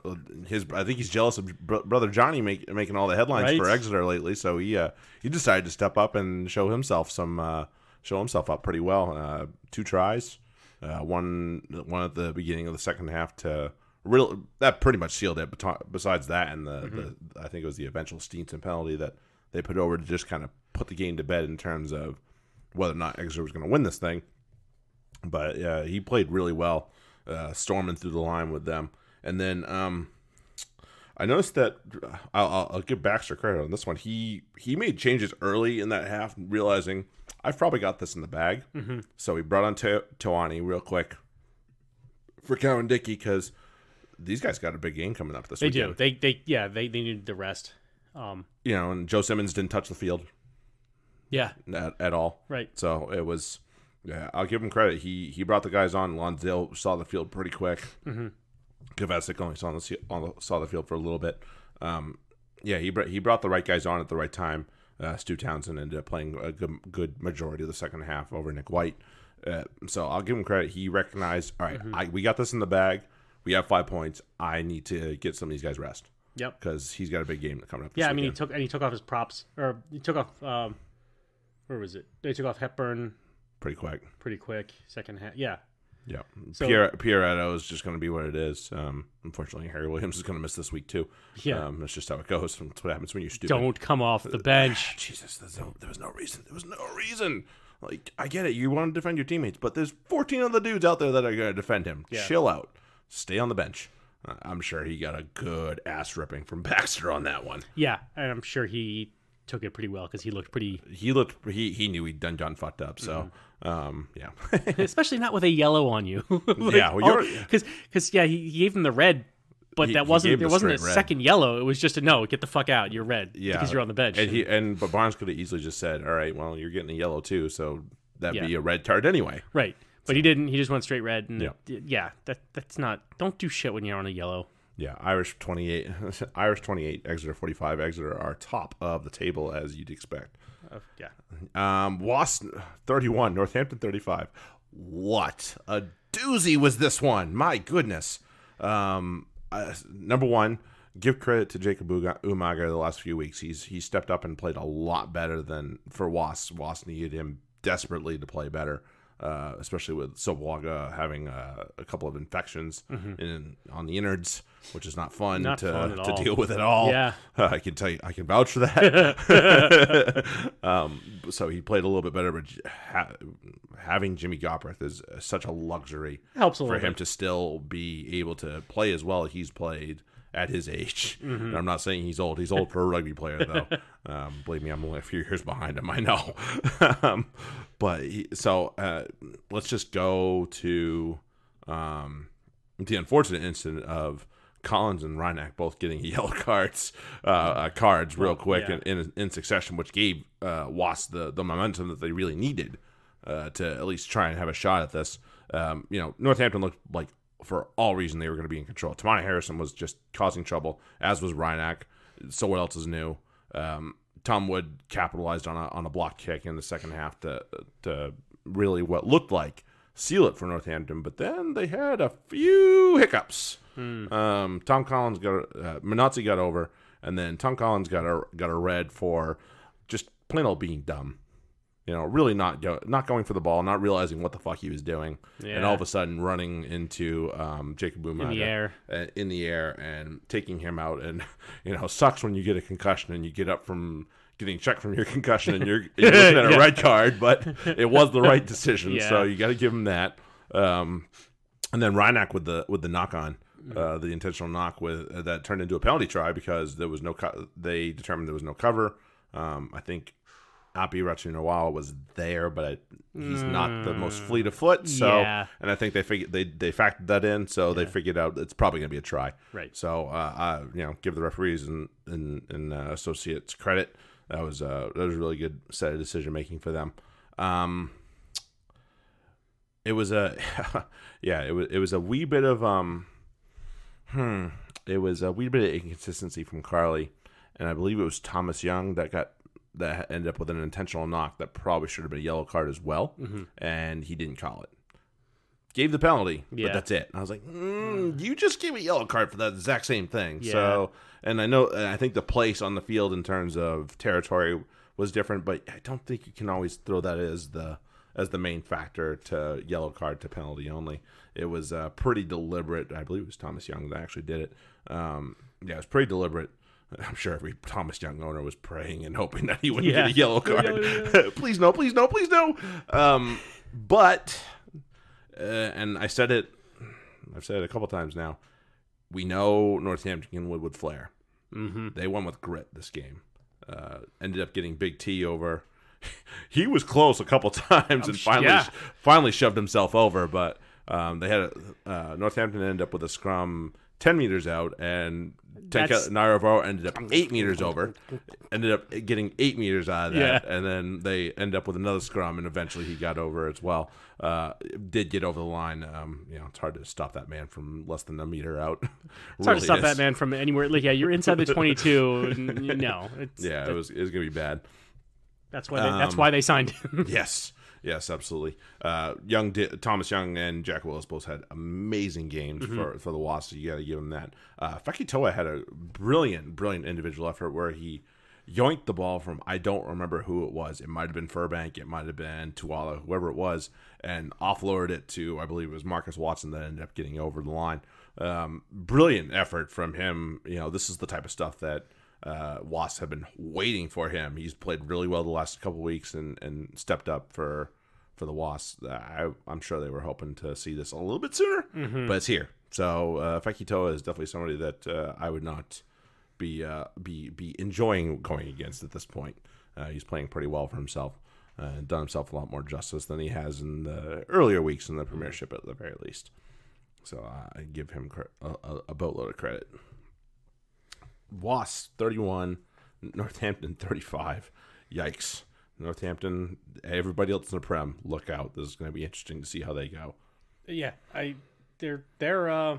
His, I think he's jealous of br- brother Johnny make, making all the headlines Right. for Exeter lately. So he uh, he decided to step up and show himself some uh, show himself up pretty well. Uh, two tries, uh, one one at the beginning of the second half to real that pretty much sealed it. But besides that, and the, the I think it was the eventual Steenson penalty that they put over to just kind of put the game to bed in terms of whether or not Exeter was going to win this thing but yeah, he played really well, uh, storming through the line with them. And then um, I noticed that I'll, I'll, I'll give Baxter credit on this one. He he made changes early in that half, realizing I've probably got this in the bag. Mm-hmm. So he brought on to- Tawani real quick for Cowan Dickie because these guys got a big game coming up this They weekend. do. They they yeah they they needed the rest. Um, You know, and Joe Simmonds didn't touch the field. Yeah. at, at all. Right. So it was, yeah, I'll give him credit. He he brought the guys on. Lonsdale saw the field pretty quick. Mm-hmm. Kovacic only saw the, on the saw the field for a little bit. Um, yeah, he he brought the right guys on at the right time. Uh, Stu Townsend ended up playing a good, good majority of the second half over Nick White. Uh, so I'll give him credit. He recognized, all right, Mm-hmm. I, we got this in the bag. We have five points. I need to get some of these guys rest Yep. because he's got a big game coming up. This Yeah, I mean, he took and he took off his props, or he took off. Um, where was it? They took off Hepburn pretty quick. pretty quick. Second half. Yeah. Yeah, So- Pierre Pieretto is just going to be what it is. Um, unfortunately, Harry Williams is going to miss this week too. Yeah. um, that's just how it goes. That's what happens when you're stupid. Don't come off the bench. [SIGHS] Jesus, no, there was no reason. There was no reason. Like I get it, you want to defend your teammates, but there's 14 other dudes out there that are going to defend him. Yeah. Chill out. Stay on the bench. Uh, I'm sure he got a good ass ripping from [LAUGHS] Baxter on that one. Yeah, and I'm sure he took it pretty well because he looked pretty, He looked. He he knew he'd done John fucked up. So Mm-hmm. um yeah. [LAUGHS] especially not with a yellow on you. [LAUGHS] Yeah, well, because because yeah, he, he gave him the red, but He- that wasn't there the wasn't a red. second yellow. It was just a no. Get the fuck out. You're red. Yeah, because you're on the bench. And he and but Barnes could have easily just said, "All right, well, you're getting a yellow too, so that'd Yeah. be a red card anyway." right, but he didn't. He just went straight red. And Yeah. yeah, yeah. That that's not. Don't do shit when you're on a yellow. Yeah, Irish 28, [LAUGHS] Irish 28, Exeter 45. Exeter are top of the table as you'd expect. Uh, yeah. Um, Wasp 31, Northampton 35. What a doozy was this one! My goodness. Um, uh, number one, give credit to Jacob Umaga the last few weeks. He's he stepped up and played a lot better than for Wasp. Wasp needed him desperately to play better. Uh, especially with Sopoaga having uh, a couple of infections in, on the innards, which is not fun Mm-hmm. Not to, fun to deal with at all. Yeah. [LAUGHS] I can tell you, I can vouch for that. [LAUGHS] um, so he played a little bit better, but ha- having Jimmy Gopperth is uh, such a luxury Helps a for him bit. to still be able to play as well as he's played at his age. Mm-hmm. I'm not saying he's old. He's old for a rugby player, though. [LAUGHS] um, believe me, I'm only a few years behind him. I know. [LAUGHS] um, but he, so uh, let's just go to um, the unfortunate incident of Collins and Reinach both getting [LAUGHS] yellow cards, uh, uh, cards real quick yeah. in, in in succession, which gave uh, Wasp the the momentum that they really needed uh, to at least try and have a shot at this. Um, you know, Northampton looked like for all reason they were going to be in control. Teimana Harrison was just causing trouble, as was Reinach. So what else is new? Um, Tom Wood capitalized on a on a block kick in the second half to to really what looked like seal it for Northampton, but then they had a few hiccups. Um, Tom Collins got uh, Minozzi got over, and then Tom Collins got a got a red for just plain old being dumb. You know, really not go, not going for the ball, not realizing what the fuck he was doing, and all of a sudden running into um, Jacob Umaga In the air. uh, in the air and taking him out. And [LAUGHS] you know, sucks when you get a concussion and you get up from getting checked from your concussion and you're, you're [LAUGHS] looking at a Yeah. red card, but [LAUGHS] it was the right decision. Yeah. So you got to give him that. Um, and then Reinach with the with the knock on. Uh, the intentional knock with uh, that turned into a penalty try because there was no co- they determined there was no cover. Um, I think Api Ratuniyarawa was there, but I, he's not the most fleet of foot. So, Mm. Yeah. and I think they figured they they factored that in, so they figured out it's probably going to be a try. Right. So, uh, I, you know, give the referees and and, and uh, associates credit. That was uh, that was a really good set of decision making for them. Um, it was a [LAUGHS] yeah, it was it was a wee bit of um, hmm, it was a wee bit of inconsistency from Carley, and I believe it was Thomas Young that got that ended up with an intentional knock that probably should have been a yellow card as well, and he didn't call it. Gave the penalty, Yeah. but that's it. And I was like, mm, you just gave a yellow card for that exact same thing. So, and I know, and I think the place on the field in terms of territory was different, but I don't think you can always throw that as the as the main factor to yellow card to penalty only. It was uh, pretty deliberate. I believe it was Thomas Young that actually did it. Um, yeah, it was pretty deliberate. I'm sure every Thomas Young owner was praying and hoping that he wouldn't Yeah. get a yellow [LAUGHS] Yeah, card. [LAUGHS] please no, please no, please no. Um, but uh, and I said it, I've said it a couple times now. We know Northampton would with flair. Mm-hmm. They won with grit this game. Uh, ended up getting Big T over. [LAUGHS] he was close a couple times and finally yeah. finally shoved himself over, but um, they had a, uh, Northampton ended up with a scrum ten meters out, and Tenka That's- ended up eight [LAUGHS] meters over, ended up getting eight meters out of that, and then they end up with another scrum, and eventually he got over as well. Uh, did get over the line. Um, you know, it's hard to stop that man from less than a meter out. [LAUGHS] It's hard to stop that man from anywhere. Like, yeah, you're inside the 22. no, [LAUGHS] it's, Yeah, it was it was gonna be bad. that's why they, that's Um, why they signed him. Yes, yes, absolutely. Uh, Young Thomas Young and Jack Willis both had amazing games for, for the Wasps. So you got to give them that. Uh, Fekitoa had a brilliant, brilliant individual effort where he yoinked the ball from I don't remember who it was. It might have been Furbank, it might have been Tuala, whoever it was, and offloaded it to I believe it was Marcus Watson that ended up getting over the line. Um, brilliant effort from him. You know, this is the type of stuff that uh, Wasps have been waiting for him. He's played really well the last couple weeks and, and stepped up for for the Wasps. I, I'm sure they were hoping to see this a little bit sooner, but it's here. So uh, Fekitoa is definitely somebody that uh, I would not be uh, be be enjoying going against at this point. Uh, he's playing pretty well for himself. Uh, and done himself a lot more justice than he has in the earlier weeks in the Premiership, at the very least. So I give him a, a- a boatload of credit. Wasps 31, Northampton 35. Yikes. Northampton, everybody else in the Prem, look out. This is going to be interesting to see how they go. yeah, I they're they're uh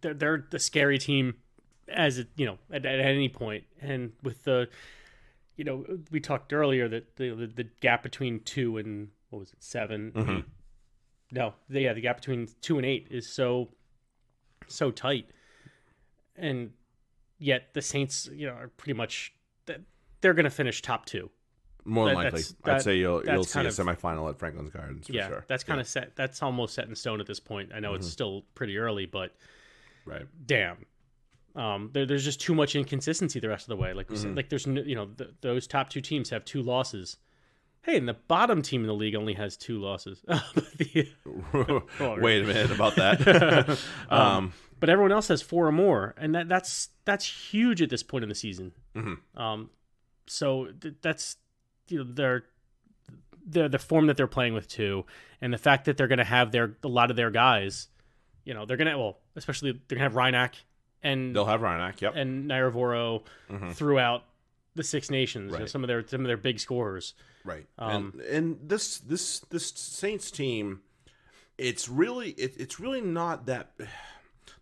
they're they're the scary team as it you know at, at any point and with the you know we talked earlier that the the, the gap between two and what was it 7 eight? no the, yeah the gap between two and eight is so so tight and yet the saints you know are pretty much they're going to finish top two. More than That- likely, that's- I'd say you'll you'll see a of- semifinal at Franklin's Gardens for yeah sure. that's kind of set that's almost set in stone at this point. I know it's still pretty early but right. damn. Um there, there's just too much inconsistency the rest of the way. Like Mm-hmm. like there's you know th- those top two teams have two losses. Hey and the bottom team in the league only has two losses. [LAUGHS] The- [LAUGHS] Wait a minute about that. [LAUGHS] um, but everyone else has four or more and that that's that's huge at this point in the season Mm-hmm. um so th- that's you know they're the the form that they're playing with too and the fact that they're going to have their a lot of their guys you know they're going to well especially they're going to have Reinach and they'll have Reinach. Yep. and Naiyaravoro throughout the Six Nations. you know, Mm-hmm. Some of their some of their big scorers. Right. Um, and and this this this Saints team, it's really it, it's really not that.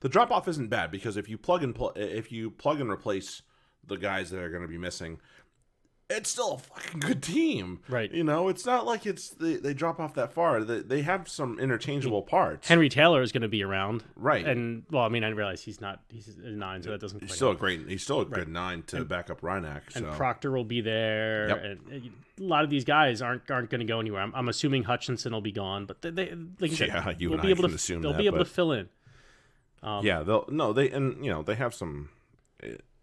The drop off isn't bad because if you plug and pl- if you plug and replace the guys that are going to be missing, it's still a fucking [LAUGHS] good team. Right. You know, it's not like it's they, they drop off that far. They, they have some interchangeable parts. Henry Taylor is going to be around, right. and well, I mean, I realize he's not he's a nine, so that doesn't. he's still a great. He's still a good nine to back up Reinach. and Proctor will be there, Yep. and a lot of these guys aren't aren't going to go anywhere. I'm, I'm assuming Hutchinson will be gone, but they, they like you said, Yeah, you and be I able can to assume they'll that, be able but- to fill in. Um, yeah, they'll no they and you know they have some.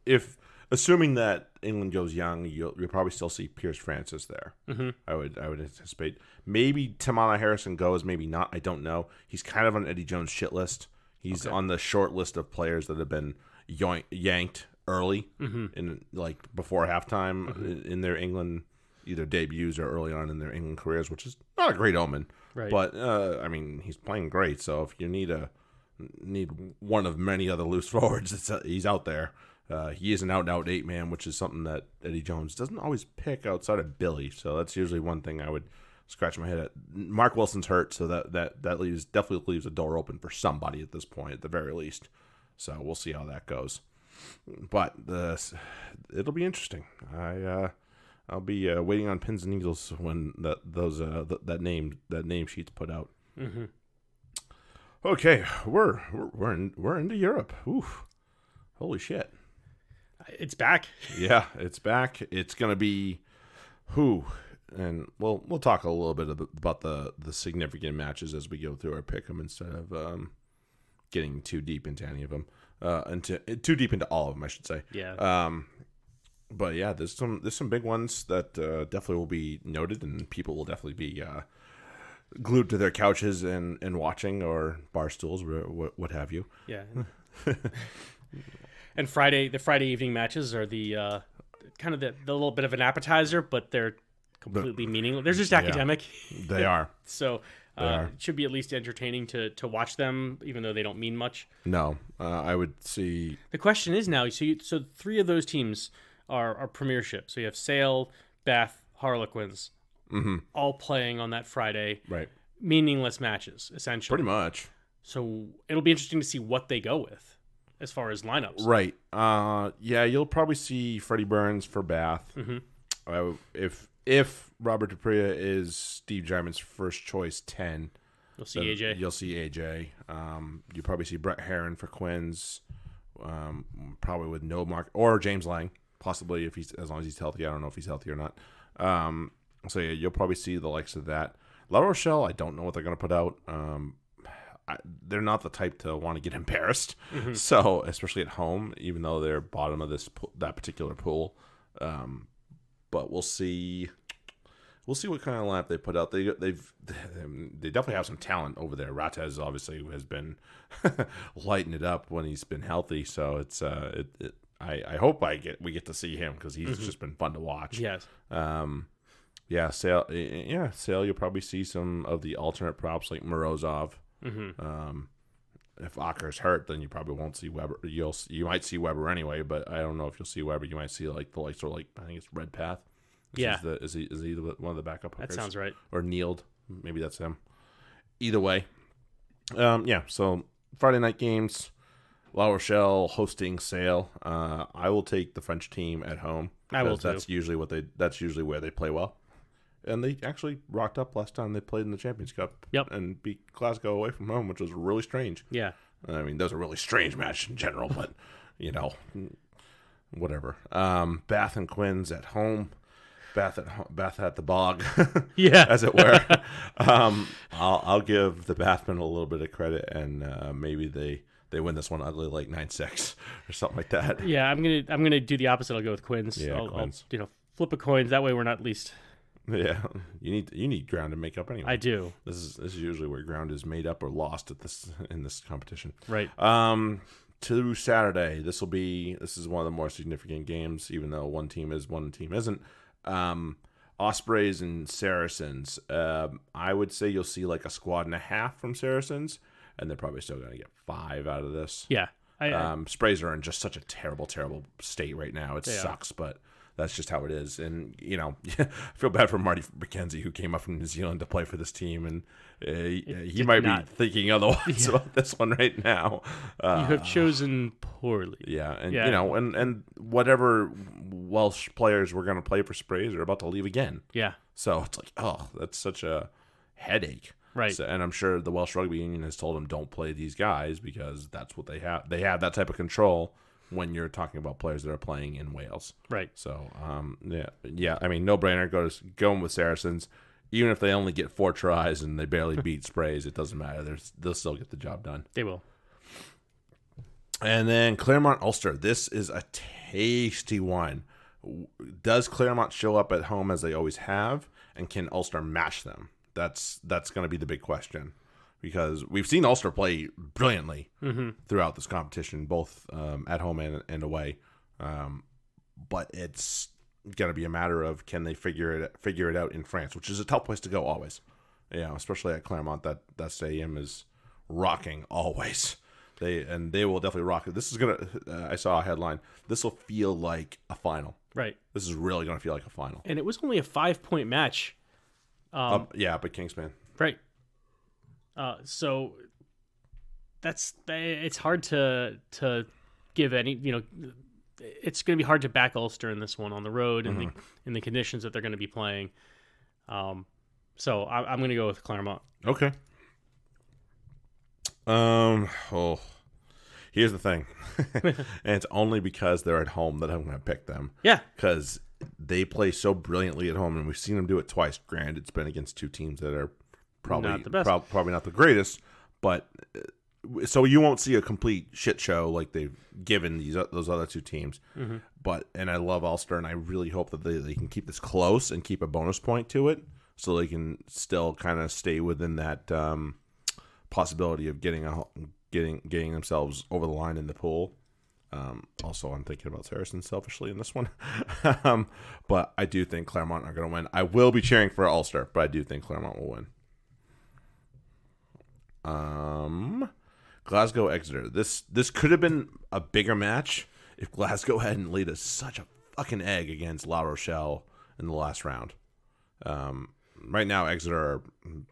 If assuming that England goes young, you'll, you'll probably still see Piers Francis there. Mm-hmm. I would I would anticipate maybe Teimana Harrison goes, maybe not. I don't know. He's kind of on Eddie Jones' shit list. He's on the short list of players that have been yoink, yanked early Mm-hmm. in like before halftime in, in their England either debuts or early on in their England careers, which is not a great omen. Right. But uh, I mean, he's playing great. So if you need a need one of many other loose forwards, uh, he's out there. Uh, he is an out and out eight man, which is something that Eddie Jones doesn't always pick outside of Billy. So that's usually one thing I would scratch my head at. Mark Wilson's hurt, so that that that leaves definitely leaves a door open for somebody at this point, at the very least. So we'll see how that goes. But the it'll be interesting. I uh, I'll be uh, waiting on pins and needles when that those uh, th- that name that name sheet's put out. Mm-hmm. Okay, we're we're we're, in, we're into Europe. Oof, holy shit! It's back. Yeah, it's back. It's gonna be who, and we'll we'll talk a little bit about the the significant matches as we go through our pick 'em instead of um, getting too deep into any of them. Uh, into too deep into all of them, I should say. Yeah. Um, but yeah, there's some there's some big ones that uh, definitely will be noted, and people will definitely be uh, glued to their couches and, and watching or bar stools, wh- wh- what have you. Yeah. [LAUGHS] and Friday, the Friday evening matches are the uh, kind of the, the little bit of an appetizer, but they're completely meaningless. They're just academic. They are. [LAUGHS] So Uh, are. it should be at least entertaining to to watch them, even though they don't mean much. No, uh, I would see. The question is now, so you, so three of those teams are are premiership. So you have Sale, Bath, Harlequins, Mm-hmm. all playing on that Friday, Right. meaningless matches essentially. Pretty much. So it'll be interesting to see what they go with as far as lineups. Right. Uh, yeah, you'll probably see Freddie Burns for Bath. Mhm. Uh, if if Robert Dupria is Steve Jarman's first choice ten, You'll see AJ. You'll see AJ. Um, you probably see Brett Herron for Quins. Um, probably with no mark or James Lang, possibly if he's as long as he's healthy. I don't know if he's healthy or not. Um, so yeah, you'll probably see the likes of that. La Rochelle, I don't know what they're gonna put out. Um, I, they're not the type to want to get [LAUGHS] embarrassed. So especially at home, even though they're bottom of this that particular pool, um, but we'll see. We'll see what kind of lineup they put out. They they've they definitely have some talent over there. Rattez obviously has been [LAUGHS] lighting it up when he's been healthy. So it's uh it, it I I hope I get we get to see him because he's just been fun to watch. Yes. Um, yeah, sale. Yeah, sale. You'll probably see some of the alternate props like Morozov. Mm-hmm. Um, if Akker's hurt, then you probably won't see Webber. You'll you might see Webber anyway, but I don't know if you'll see Webber. You might see like the likes of like I think it's Red Path. Is Yeah. the, is he is he the, one of the backup? That hookers? sounds right. or Kneeled. Maybe that's him. Either way, um, yeah. So Friday night games, La Rochelle hosting Sale. Uh, I will take the French team at home. I will because too. That's usually what they. That's usually where they play well. And they actually rocked up last time they played in the Champions Cup. Yep. And beat Glasgow away from home, which was really strange. Yeah. I mean, that was a really strange match in general, but [LAUGHS] you know, whatever. Um, Bath and Quins at home. Bath at Bath at the bog. [LAUGHS] Yeah. as it were. [LAUGHS] um, I'll, I'll give the Bathmen a little bit of credit, and uh, maybe they they win this one ugly like nine six or something like that. Yeah, I'm gonna I'm gonna do the opposite. I'll go with Quins. Yeah, I'll, I'll, you know flip a coin. That way we're not least. [LAUGHS] Yeah, you need you need ground to make up anyway. I do. this is this is usually where ground is made up or lost at this in this competition. Right. Um, to Saturday, this will be this is one of the more significant games, even though one team is one team isn't. Um, Ospreys and Saracens. Um, I would say you'll see like a squad and a half from Saracens, and they're probably still going to get five out of this. Yeah. I, Um, Sprays are in just such a terrible, terrible state right now. It They are. sucks, but that's just how it is. And you know, [LAUGHS] I feel bad for Marty McKenzie who came up from New Zealand to play for this team, and uh, he, might not- be thinking otherwise about this one right now. Uh, you have chosen poorly. yeah, and Yeah. you know, and and whatever Welsh players were going to play for Sprays are about to leave again. Yeah. So it's like, oh, that's such a headache. Right. So, and I'm sure the Welsh Rugby Union has told them don't play these guys because that's what they have. They have that type of control when you're talking about players that are playing in Wales. Right. So, um, yeah, yeah. I mean, no brainer. Goes going with Saracens. Even if they only get four tries and they barely beat [LAUGHS] Sprays, it doesn't matter. There's, they'll still get the job done. They will. And then Clermont Ulster. This is a tasty one. Does Clermont show up at home as they always have, and can Ulster match them? That's that's going to be the big question, because we've seen Ulster play brilliantly throughout this competition, both um, at home and, and away. Um, but it's going to be a matter of can they figure it figure it out in France, which is a tough place to go always. You know, especially at Clermont, that that stadium is rocking always. They and they will definitely rock it. This is gonna. Uh, I saw a headline. This will feel like a final. Right. This is really gonna feel like a final. And it was only a five point match. Um, Up, yeah, but Kingspan. Right. Uh, so that's it's hard to to give any you know it's going to be hard to back Ulster in this one on the road and the in the conditions that they're going to be playing. Um, so I, I'm going to go with Clermont. Okay. Um. Oh, here's the thing, [LAUGHS] and it's only because they're at home that I'm gonna pick them. Yeah, because they play so brilliantly at home, and we've seen them do it twice. Granted, it's been against two teams that are probably Not the best. prob- probably not the greatest, but uh, so you won't see a complete shit show like they've given these those other two teams. Mm-hmm. But and I love Ulster, and I really hope that they, they can keep this close and keep a bonus point to it, so they can still kind of stay within that um, possibility of getting a getting getting themselves over the line in the pool. Um, also, I'm thinking about Saracens selfishly in this one, [LAUGHS] um, but I do think Clermont are going to win. I will be cheering for Ulster, but I do think Clermont will win. Um, Glasgow Exeter. This this could have been a bigger match if Glasgow [LAUGHS] hadn't laid us such a fucking egg against La Rochelle in the last round. Um, right now Exeter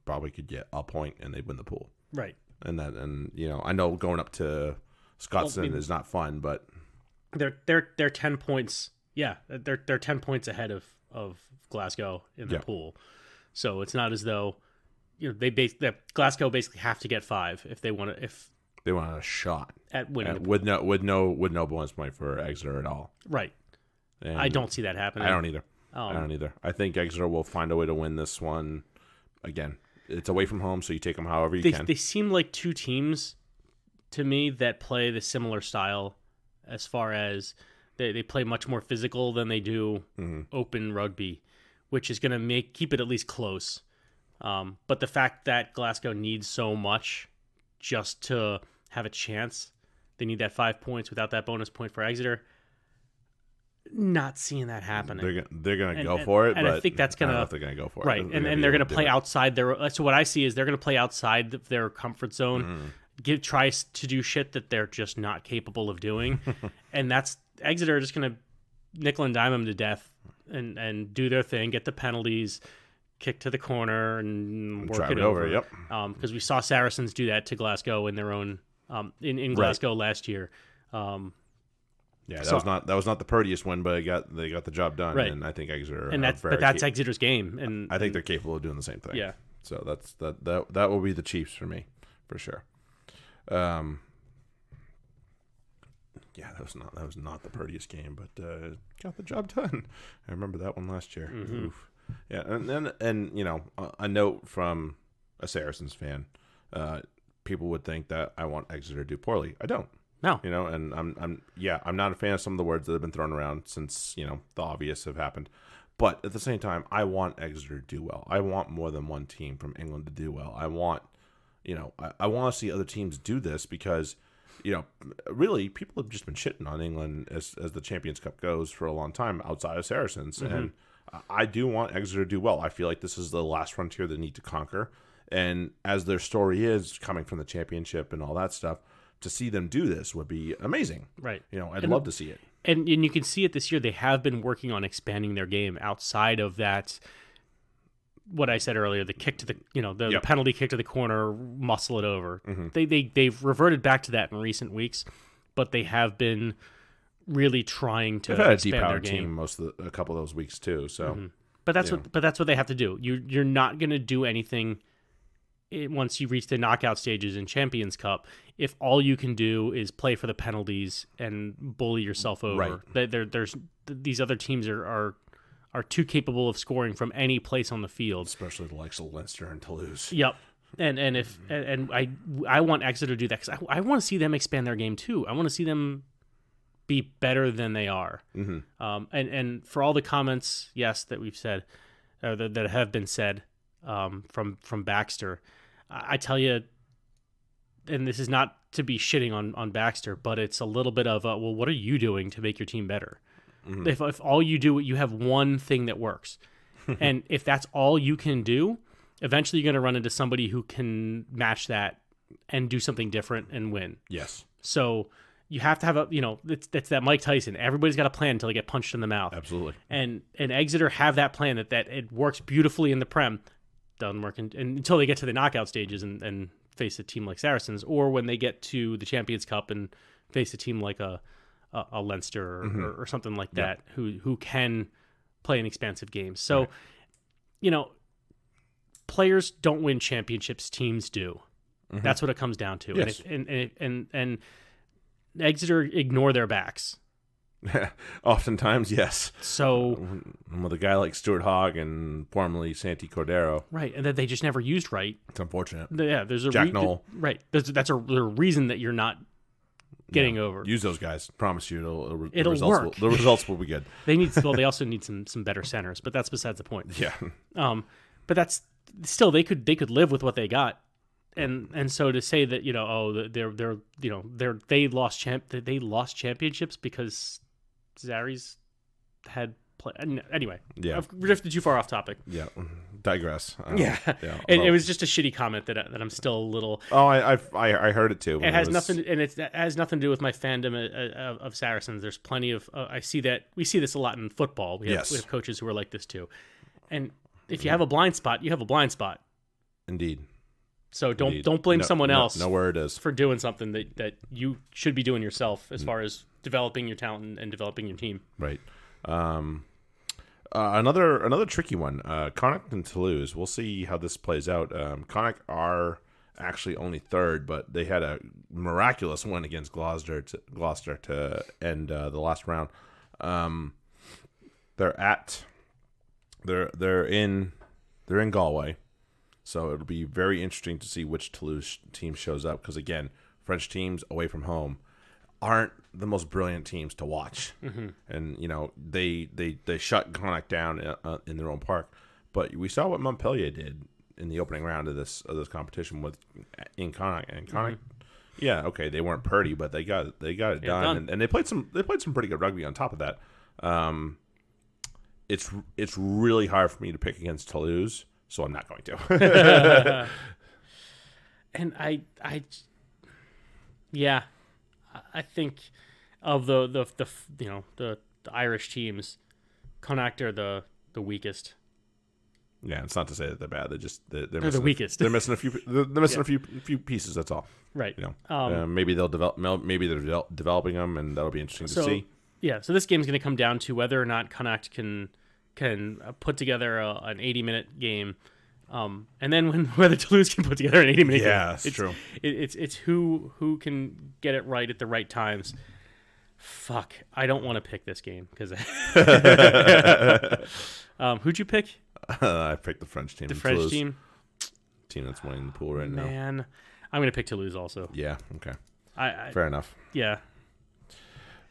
probably could get a point and they win the pool. Right. And that and you know I know going up to Scotstoun Well, I mean- is not fun, but They're they're they're ten points. Yeah, they're they're ten points ahead of of Glasgow in the Yeah. pool. So it's not as though you know they base that Glasgow basically have to get five if they want to if they want a shot at winning. The, with no with no with no bonus point for Exeter at all. right. And I don't see that happening. I don't either. I Um, don't either. I think Exeter will find a way to win this one. Again, it's away from home, so you take them however you they can. they seem like two teams to me that play the similar style as far as they, they play much more physical than they do Mhm. open rugby, which is going to make keep it at least close. Um, but the fact that Glasgow needs so much just to have a chance, they need that five points without that bonus point for Exeter. Not seeing that happening. They're gonna, they're gonna And- go and- for it, and I think that's I don't know gonna- if they're gonna go for it. right and, gonna and they're going to play outside their so what i see is they're going to play outside their comfort zone Mm-hmm. give tries to do shit that they're just not capable of doing [LAUGHS] and that's exeter are just going to nickel and dime them to death and and do their thing get the penalties kick to the corner and work it it over, over yep. because we saw saracens do that to glasgow in their own um, in, in glasgow last year um, Yeah, that So- was not that was not the prettiest one, but it got they got the job done, Right. and I think Exeter. and that's but that's cap- exeter's game and I think they're capable of doing the same thing. yeah So that's that that that will be the Chiefs for me, for sure. Um, yeah, that was not that was not the prettiest game, but uh, got the job done. I remember that one last year. Mhm. Oof. Yeah, and then and you know a, a note from a Saracens fan. Uh, people would think that I want Exeter to do poorly. I don't. no You know, and I'm I'm yeah, I'm not a fan of some of the words that have been thrown around since, you know, the obvious have happened. But at the same time, I want Exeter to do well. I want more than one team from England to do well. I want you know, I, I want to see other teams do this because, you know, really people have just been shitting on England as as the Champions Cup goes for a long time outside of Saracens. And I- do want Exeter to do well. I feel like this is the last frontier they need to conquer. And as their story is coming from the championship and all that stuff, to see them do this would be amazing. right You know, I'd And- love to see it. and and you can see it this year. They have been working on expanding their game outside of that. What I said earlier, the kick to the you know the, Yep. the penalty kick to the corner, muscle it over. Mhm. They they they've reverted back to that in recent weeks, but they have been really trying to They've had a expand deep their power game. team most of the, a couple of those weeks too. So Mhm. But that's Yeah. what but that's what they have to do. You you're not going to do anything once you reach the knockout stages in Champions Cup if all you can do is play for the penalties and bully yourself over. Right. There, there there's these other teams are, are are too capable of scoring from any place on the field. especially the likes of Leinster and Toulouse. Yep. And and if and, and I I want Exeter to do that because I, I want to see them expand their game too. I want to see them be better than they are. hmm Um, and and for all the comments, yes, that we've said, or that, that have been said um, from from Baxter, I, I tell you, and this is not to be shitting on on Baxter, but it's a little bit of a, well, what are you doing to make your team better? Mhm. If if all you do, you have one thing that works, [LAUGHS] and if that's all you can do, eventually you're going to run into somebody who can match that and do something different and win. Yes, So you have to have a you know it's that's that Mike Tyson. Everybody's got a plan until they get punched in the mouth. absolutely. And and Exeter have that plan that that it works beautifully in the prem, doesn't work in, and until they get to the knockout stages and, and face a team like Saracens, or when they get to the Champions Cup and face a team like a a, a Leinster or, or, or something like Yeah. that, who who can play an expansive game. So, you know, players don't win championships; teams do. Mhm. That's what it comes down to. Yes. And, if, and, and and and Exeter ignore their backs. [LAUGHS] Oftentimes, yes. So And With a guy like Stuart Hogg and formerly Santi Cordero, right, and that they just never used right. it's unfortunate. Yeah, there's a Jack Nowell. right. There's, that's a, there's a reason that you're not getting over. Use those guys. Promise you, it'll, it'll, It'll the results work. Will, the results will be good. [LAUGHS] They need well, they also need some some better centers, but that's besides the point. Yeah, Um, but that's still they could they could live with what they got, and and so to say that you know oh they're they're you know they're they lost champ they lost championships because Sarries had play anyway. yeah, I've drifted too far off topic. yeah. digress. Um, Yeah, yeah. [LAUGHS] it, it was just a shitty comment that I- that I'm still a little. Oh, I I I heard it too. It has was- nothing, and it has nothing to do with my fandom uh, uh, of Saracens. There's plenty of. Uh, I see that we see this a lot in football. We have, Yes. we have coaches who are like this too, and if you have a blind spot, you have a blind spot. Indeed. So don't Indeed. don't blame No- someone else where it is. for doing something that, that you should be doing yourself Mm. as far as developing your talent and, and developing your team. Right. Um, uh, another another tricky one. Uh, Connacht and Toulouse. We'll see how this plays out. Um, Connacht are actually only third, but they had a miraculous win against Gloucester to, Gloucester to end uh, the last round. Um, they're at they're they're in they're in Galway, so it'll be very interesting to see which Toulouse team shows up because again, French teams away from home aren't the most brilliant teams to watch, and you know they they they shut Connacht down uh, uh, in their own park. But we saw what Montpellier did in the opening round of this of this competition with in Connacht and Connacht. Yeah, okay, they weren't pretty, but they got they got it done, done. And, and they played some they played some pretty good rugby on top of that. Um, it's it's really hard for me to pick against Toulouse, so I'm not going to. [LAUGHS] and I, I, yeah, I- think of the the the you know the, the Irish teams, Connacht are the the weakest. yeah, it's not to say that they're bad. They're just they're, they're, They're the a- weakest, they're missing a few. They're, they're missing a few few pieces. That's all. right? You know, Um, uh, maybe they'll develop. Maybe they're devel- developing them, and that'll be interesting to see. yeah, so this game's going to come down to whether or not Connacht can can uh, put together a, an 80 minute game, um, and then when [LAUGHS] whether Toulouse can put together an 80 minute game. Yeah, that's it's, true. It, it's it's who who can get it right at the right times. Fuck, I don't want to pick this game because. [LAUGHS] um, who'd you pick? [LAUGHS] I picked the French team. The French Toulouse team. team that's winning the pool right now. Man, I'm gonna pick Toulouse also. Yeah. Okay. I, I Fair enough. yeah.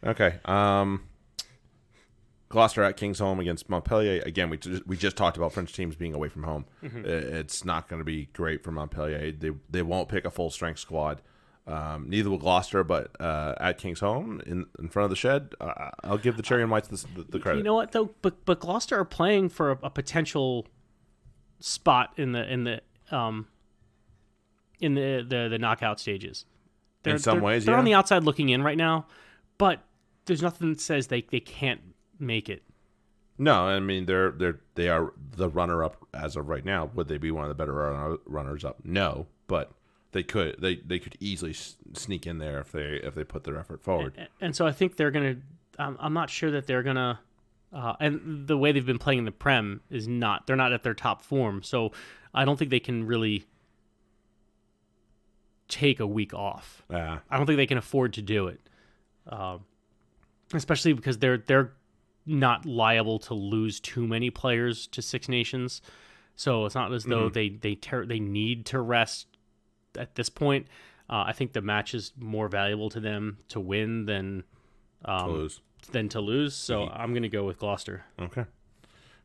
Okay. Um, Gloucester at Kingsholm against Montpellier. Again, we just, we just talked about French teams being away from home. Mm-hmm. It's not going to be great for Montpellier. They they won't pick a full strength squad. Um, neither will Gloucester, but uh, at Kingsholm in in front of the shed, uh, I'll give the Cherry and Whites the, the, credit. You know what though? But but Gloucester are playing for a, a potential spot in the in the um in the the, the knockout stages. They're, some they're- ways, they're on the outside looking in right now, but there's nothing that says they, they can't make it. No, I mean they're they're they are the runner up as of right now. Would they be one of the better runner, runners up? No, but they could they they could easily sneak in there if they if they put their effort forward. A- And so I think they're gonna. I'm, I'm not sure that they're gonna. Uh, and the way they've been playing in the Prem is not. They're not at their top form, so I don't think they can really take a week off. Yeah, I don't think they can afford to do it, um, especially because they're they're not liable to lose too many players to Six Nations. So it's not as though they they ter- they need to rest at this point. Uh, I think the match is more valuable to them to win than um, Toulouse. than to lose. So I'm going to go with Gloucester. Okay,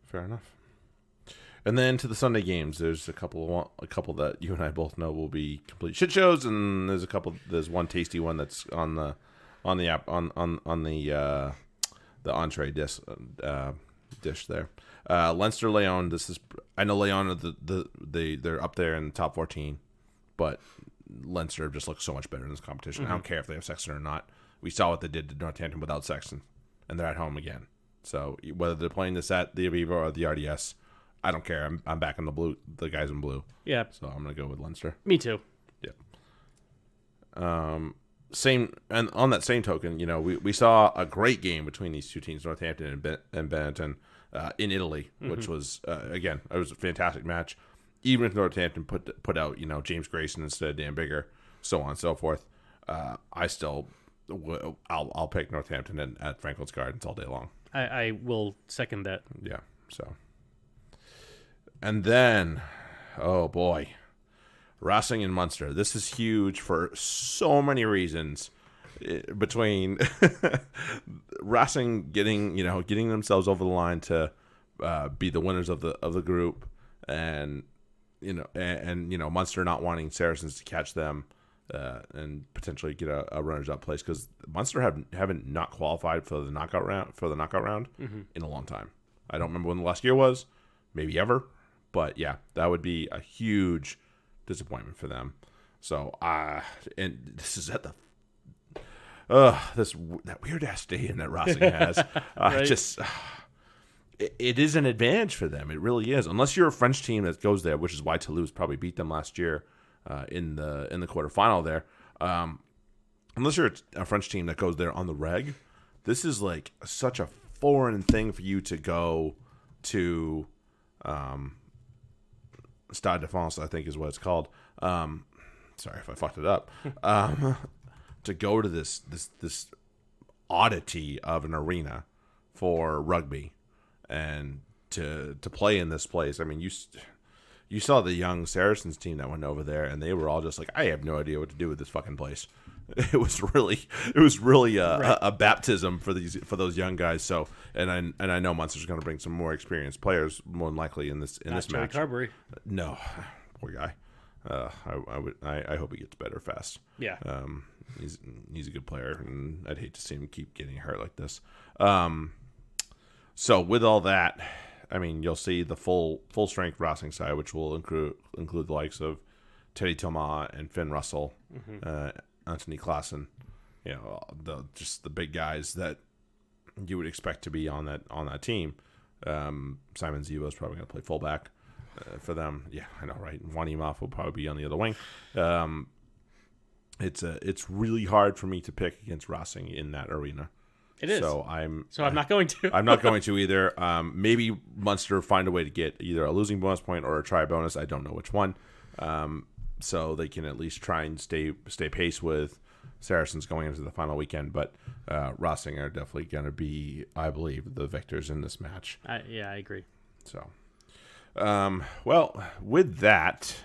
fair enough. And then to the Sunday games, there's a couple a couple that you and I both know will be complete shit shows, and there's a couple. There's one tasty one that's on the on the app on on on the uh, the entree dish uh, dish there. Uh, Leinster Lyon. This is I know Lyon are the the they they're up there in the top 14, but Leinster just looks so much better in this competition. I don't care if they have Sexton or not. We saw what they did to Northampton without Sexton, and they're at home again. So whether they're playing this at the Aviva or the RDS, I don't care. I'm, I'm back in the blue. The guys in blue. Yeah, So I'm gonna go with Leinster. me too. Um, same and on that same token, you know, we, we saw a great game between these two teams, Northampton and, ben, and Benetton, uh, in Italy, which was uh, again it was a fantastic match. Even if Northampton put put out you know James Grayson instead of Dan Biggar, so on and so forth, uh, I still will, I'll I'll pick Northampton at, at Franklin's Gardens all day long. I, I will second that. Yeah. So, and then, oh boy, Racing and Munster. This is huge for so many reasons. Eh, Between [LAUGHS] Racing getting you know getting themselves over the line to uh, be the winners of the of the group, and you know and, and you know Munster not wanting Saracens to catch them. Uh, and potentially get a, a runners up place because Munster have haven't not qualified for the knockout round for the knockout round in a long time. I don't remember when the last year was, maybe ever, but yeah, that would be a huge disappointment for them. So, uh, and this is at the uh this that weird ass stadium that Racing [LAUGHS] has. Uh, Right. Just it, it is an advantage for them. It really is. Unless you're a French team that goes there, which is why Toulouse probably beat them last year uh, in the in the quarterfinal there. Um, unless you're a French team that goes there on the reg, this is like such a foreign thing for you to go to um, Stade de France, I think is what it's called. Um, sorry if I fucked it up. [LAUGHS] um, to go to this this this oddity of an arena for rugby and to to play in this place. I mean, you you saw the young Saracens team that went over there, and they were all just like, "I have no idea what to do with this fucking place." [LAUGHS] It was really, it was really a, a, a baptism for these for those young guys. So, and I and I know Munster's going to bring some more experienced players, more than likely in this in Not this Joey match. Carberry. No, [SIGHS] poor guy. Uh, I, I would I, I hope he gets better fast. Yeah. Um, he's he's a good player, and I'd hate to see him keep getting hurt like this. Um, so with all that, I mean, you'll see the full full strength Racing side, which will include include the likes of Teddy Thomas and Finn Russell, uh, Anthony Claassen. You know, the just the big guys that you would expect to be on that on that team. Um, Simon Zebo is probably going to play fullback uh, for them. Yeah, I know, right? Juan Imhoff will probably be on the other wing. Um, it's a, it's really hard for me to pick against Rossing in that arena. It is. So I'm So I'm not going to. I'm not going to [LAUGHS] either. Um, maybe Munster find a way to get either a losing bonus point or a try bonus. I don't know which one. Um, so they can at least try and stay stay pace with Saracens going into the final weekend. But uh, Racing are definitely going to be, I believe, the victors in this match. I, yeah, I agree. So, um, well, with that,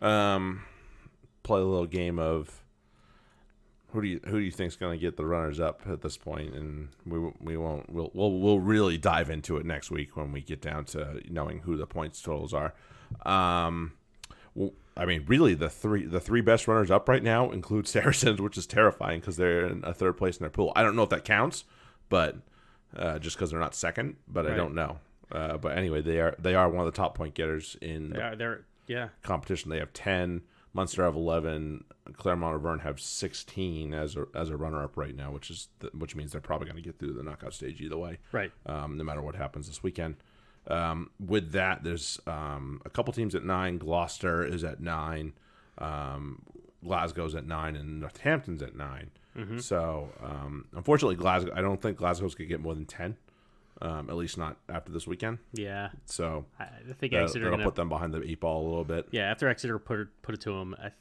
um, play a little game of who do you who do you think's going to get the runners up at this point, and we we won't we'll we'll we'll really dive into it next week when we get down to knowing who the points totals are. Um, I mean, really, the three the three best runners up right now include [LAUGHS] Saracens, which is terrifying because they're in a third place in their pool. I don't know if that counts, but uh, just because they're not second, but I don't know. Uh, but anyway, they are they are one of the top point getters in They the are, they're yeah. competition. They have ten. Munster have eleven. Clermont or Auvergne have sixteen as a as a runner up right now, which is the, which means they're probably going to get through the knockout stage either way Right. um, no matter what happens this weekend. Um, with that, there's um, a couple teams at nine. Gloucester is at nine. Um, Glasgow's at nine, and Northampton's at 9 So, um, unfortunately, Glasgow. I don't think Glasgow's gonna get more than ten. Um, at least not after this weekend. Yeah. So I, I think uh, Exeter that'll gonna put them behind the eight ball a little bit. yeah after Exeter put it, put it to them. I,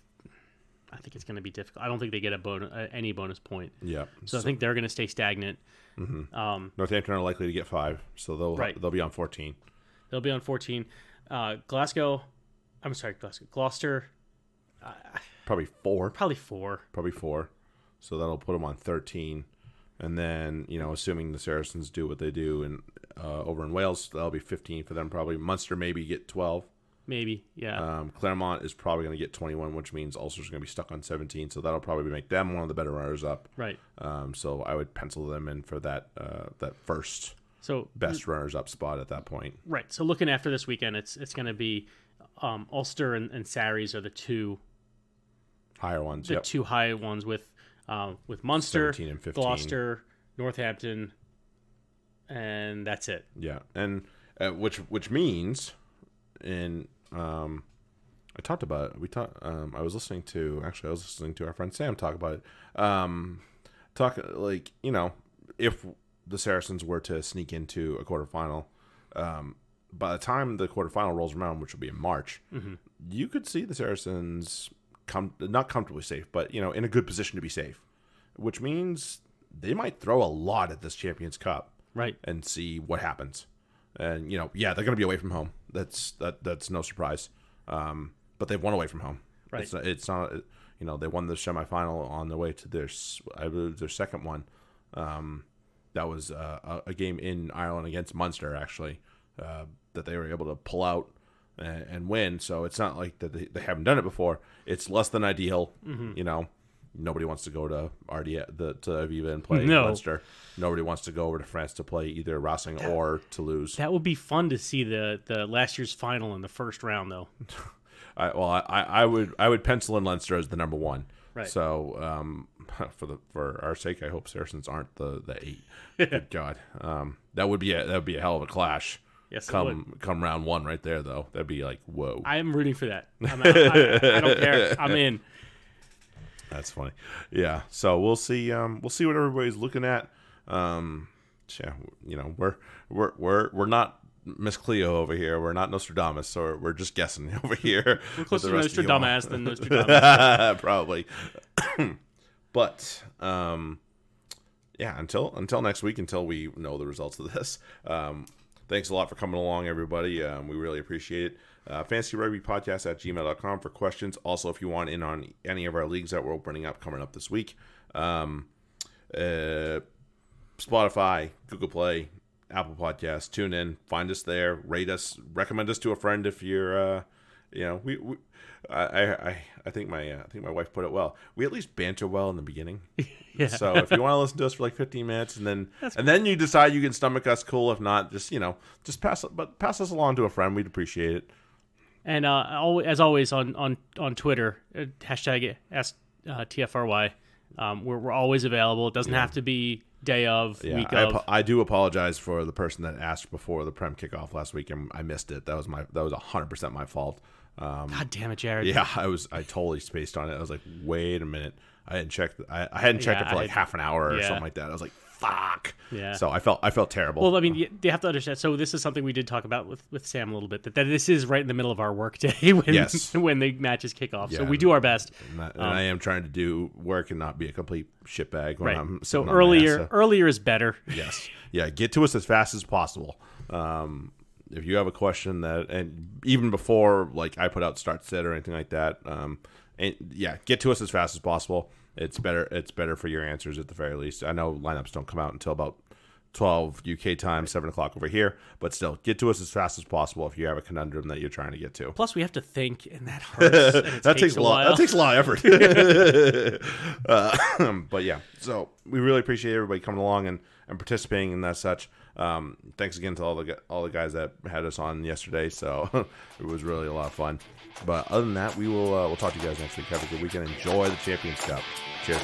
I think it's going to be difficult. I don't think they get a bonus uh, any bonus point. Yeah. So, I think they're going to stay stagnant. Um, Northampton are likely to get five, so they'll Right. they'll be on fourteen. they'll be on 14. Uh, Glasgow, I'm sorry, Glasgow, Gloucester, Probably four. probably four. probably four. So that'll put them on 13. And then, you know, assuming the Saracens do what they do in uh, over in Wales, that'll be 15 for them probably. Munster maybe get 12. Maybe, yeah. Um, Clermont is probably going to get 21, which means Ulster's going to be stuck on 17. So that'll probably make them one of the better runners up. right. Um, so I would pencil them in for that uh, that first So best runners up spot at that point. right. So looking after this weekend, it's it's going to be um, Ulster and, and Sarries are the two Higher ones, the yep. two high ones with um, with Munster, and 15. Gloucester, Northampton, and that's it. Yeah, and uh, which which means, in um, I talked about it. We talked. Um, I was listening to actually I was listening to our friend Sam talk about it. Um, talk like you know if the Saracens were to sneak into a quarterfinal, um, by the time the quarterfinal rolls around, which will be in March, you could see the Saracens come not comfortably safe, but you know in a good position to be safe, which means they might throw a lot at this Champions Cup Right. and see what happens. And you know, yeah, they're going to be away from home. That's that that's no surprise. Um, but they've won away from home. Right. It's, it's not. You know, they won the semifinal on their way to their I believe their second one. Um, that was uh, a, game in Ireland against Munster actually uh, that they were able to pull out and, and win. So it's not like that they, they haven't done it before. It's less than ideal. You know, nobody wants to go to RD the to Aviva and play No. Leinster. Nobody wants to go over to France to play either Racing or Toulouse. That would be fun to see the the last year's final in the first round, though. [LAUGHS] I, well, I, I would I would pencil in Leinster as the number one. Right. So um, [LAUGHS] for the for our sake, I hope Saracens aren't the the eight. [LAUGHS] Good God, um, that would be a that would be a hell of a clash. Yes, come come round one right there though. That'd be like whoa. I am rooting for that. I'm, I, I, I don't care. I'm in. That's funny. Yeah. So we'll see. Um, we'll see what everybody's looking at. Um, yeah. You know, we're we're we're we're not Miss Cleo over here. We're not Nostradamus, so we're just guessing [LAUGHS] over here. We're closer to the rest of you all. Nostradamus than [LAUGHS] Nostradamus. Probably. [COUGHS] but um, yeah. Until until next week, until we know the results of this. Um, thanks a lot for coming along, everybody. Um, we really appreciate it. Uh, fantasy rugby podcast at gmail.com for questions. Also, if you want in on any of our leagues that we're opening up coming up this week, um, uh, Spotify, Google Play, Apple Podcasts, tune in, find us there, rate us, recommend us to a friend if you're, uh, you know, we, we I, I, I think my, uh, I think my wife put it well. We at least banter well in the beginning. [LAUGHS] Yeah. So if you want to listen to us for like 15 minutes and then, [LAUGHS] and then you decide you can stomach us, cool. If not, just you know, just pass, but pass us along to a friend. We'd appreciate it. And uh, as always on on on Twitter, uh, hashtag ask uh, TFRY. Um, we're we're always available. It doesn't have to be day of, Yeah, week I, of. I do apologize for the person that asked before the prem kickoff last week, and I missed it. That was my that was hundred percent my fault. Um, God damn it, Jarrod. yeah, I was I totally spaced on it. I was like, wait a minute, I hadn't checked. I, I hadn't checked Yeah, it for like had- half an hour or yeah. something like that. I was like, fuck. Yeah. So I felt I felt terrible. Well, I mean, you, you have to understand. So this is something we did talk about with, with Sam a little bit. That, that this is right in the middle of our workday [LAUGHS] when Yes. [LAUGHS] when the matches kick off. So we do our best. and, that- and I am trying to do work and not be a complete shitbag when Right. I'm so earlier ass, earlier is better. [LAUGHS] yes yeah get to us as fast as possible um if you have a question that and even before like i put out start set or anything like that um and yeah get to us as fast as possible it's better it's better for your answers at the very least i know lineups don't come out until about 12 uk time 7 o'clock over here but still get to us as fast as possible if you have a conundrum that you're trying to get to Plus, we have to think, and that [LAUGHS] hurts. and that takes a lot. That takes a lot of effort. [LAUGHS] [LAUGHS] uh, [CLEARS THROAT] but yeah, so we really appreciate everybody coming along and, and participating and that such. Um, thanks again to all the all the guys that had us on yesterday. So it was really a lot of fun. But other than that, we will uh, we'll talk to you guys next week. Have a good weekend. Enjoy the Champions Cup. Cheers.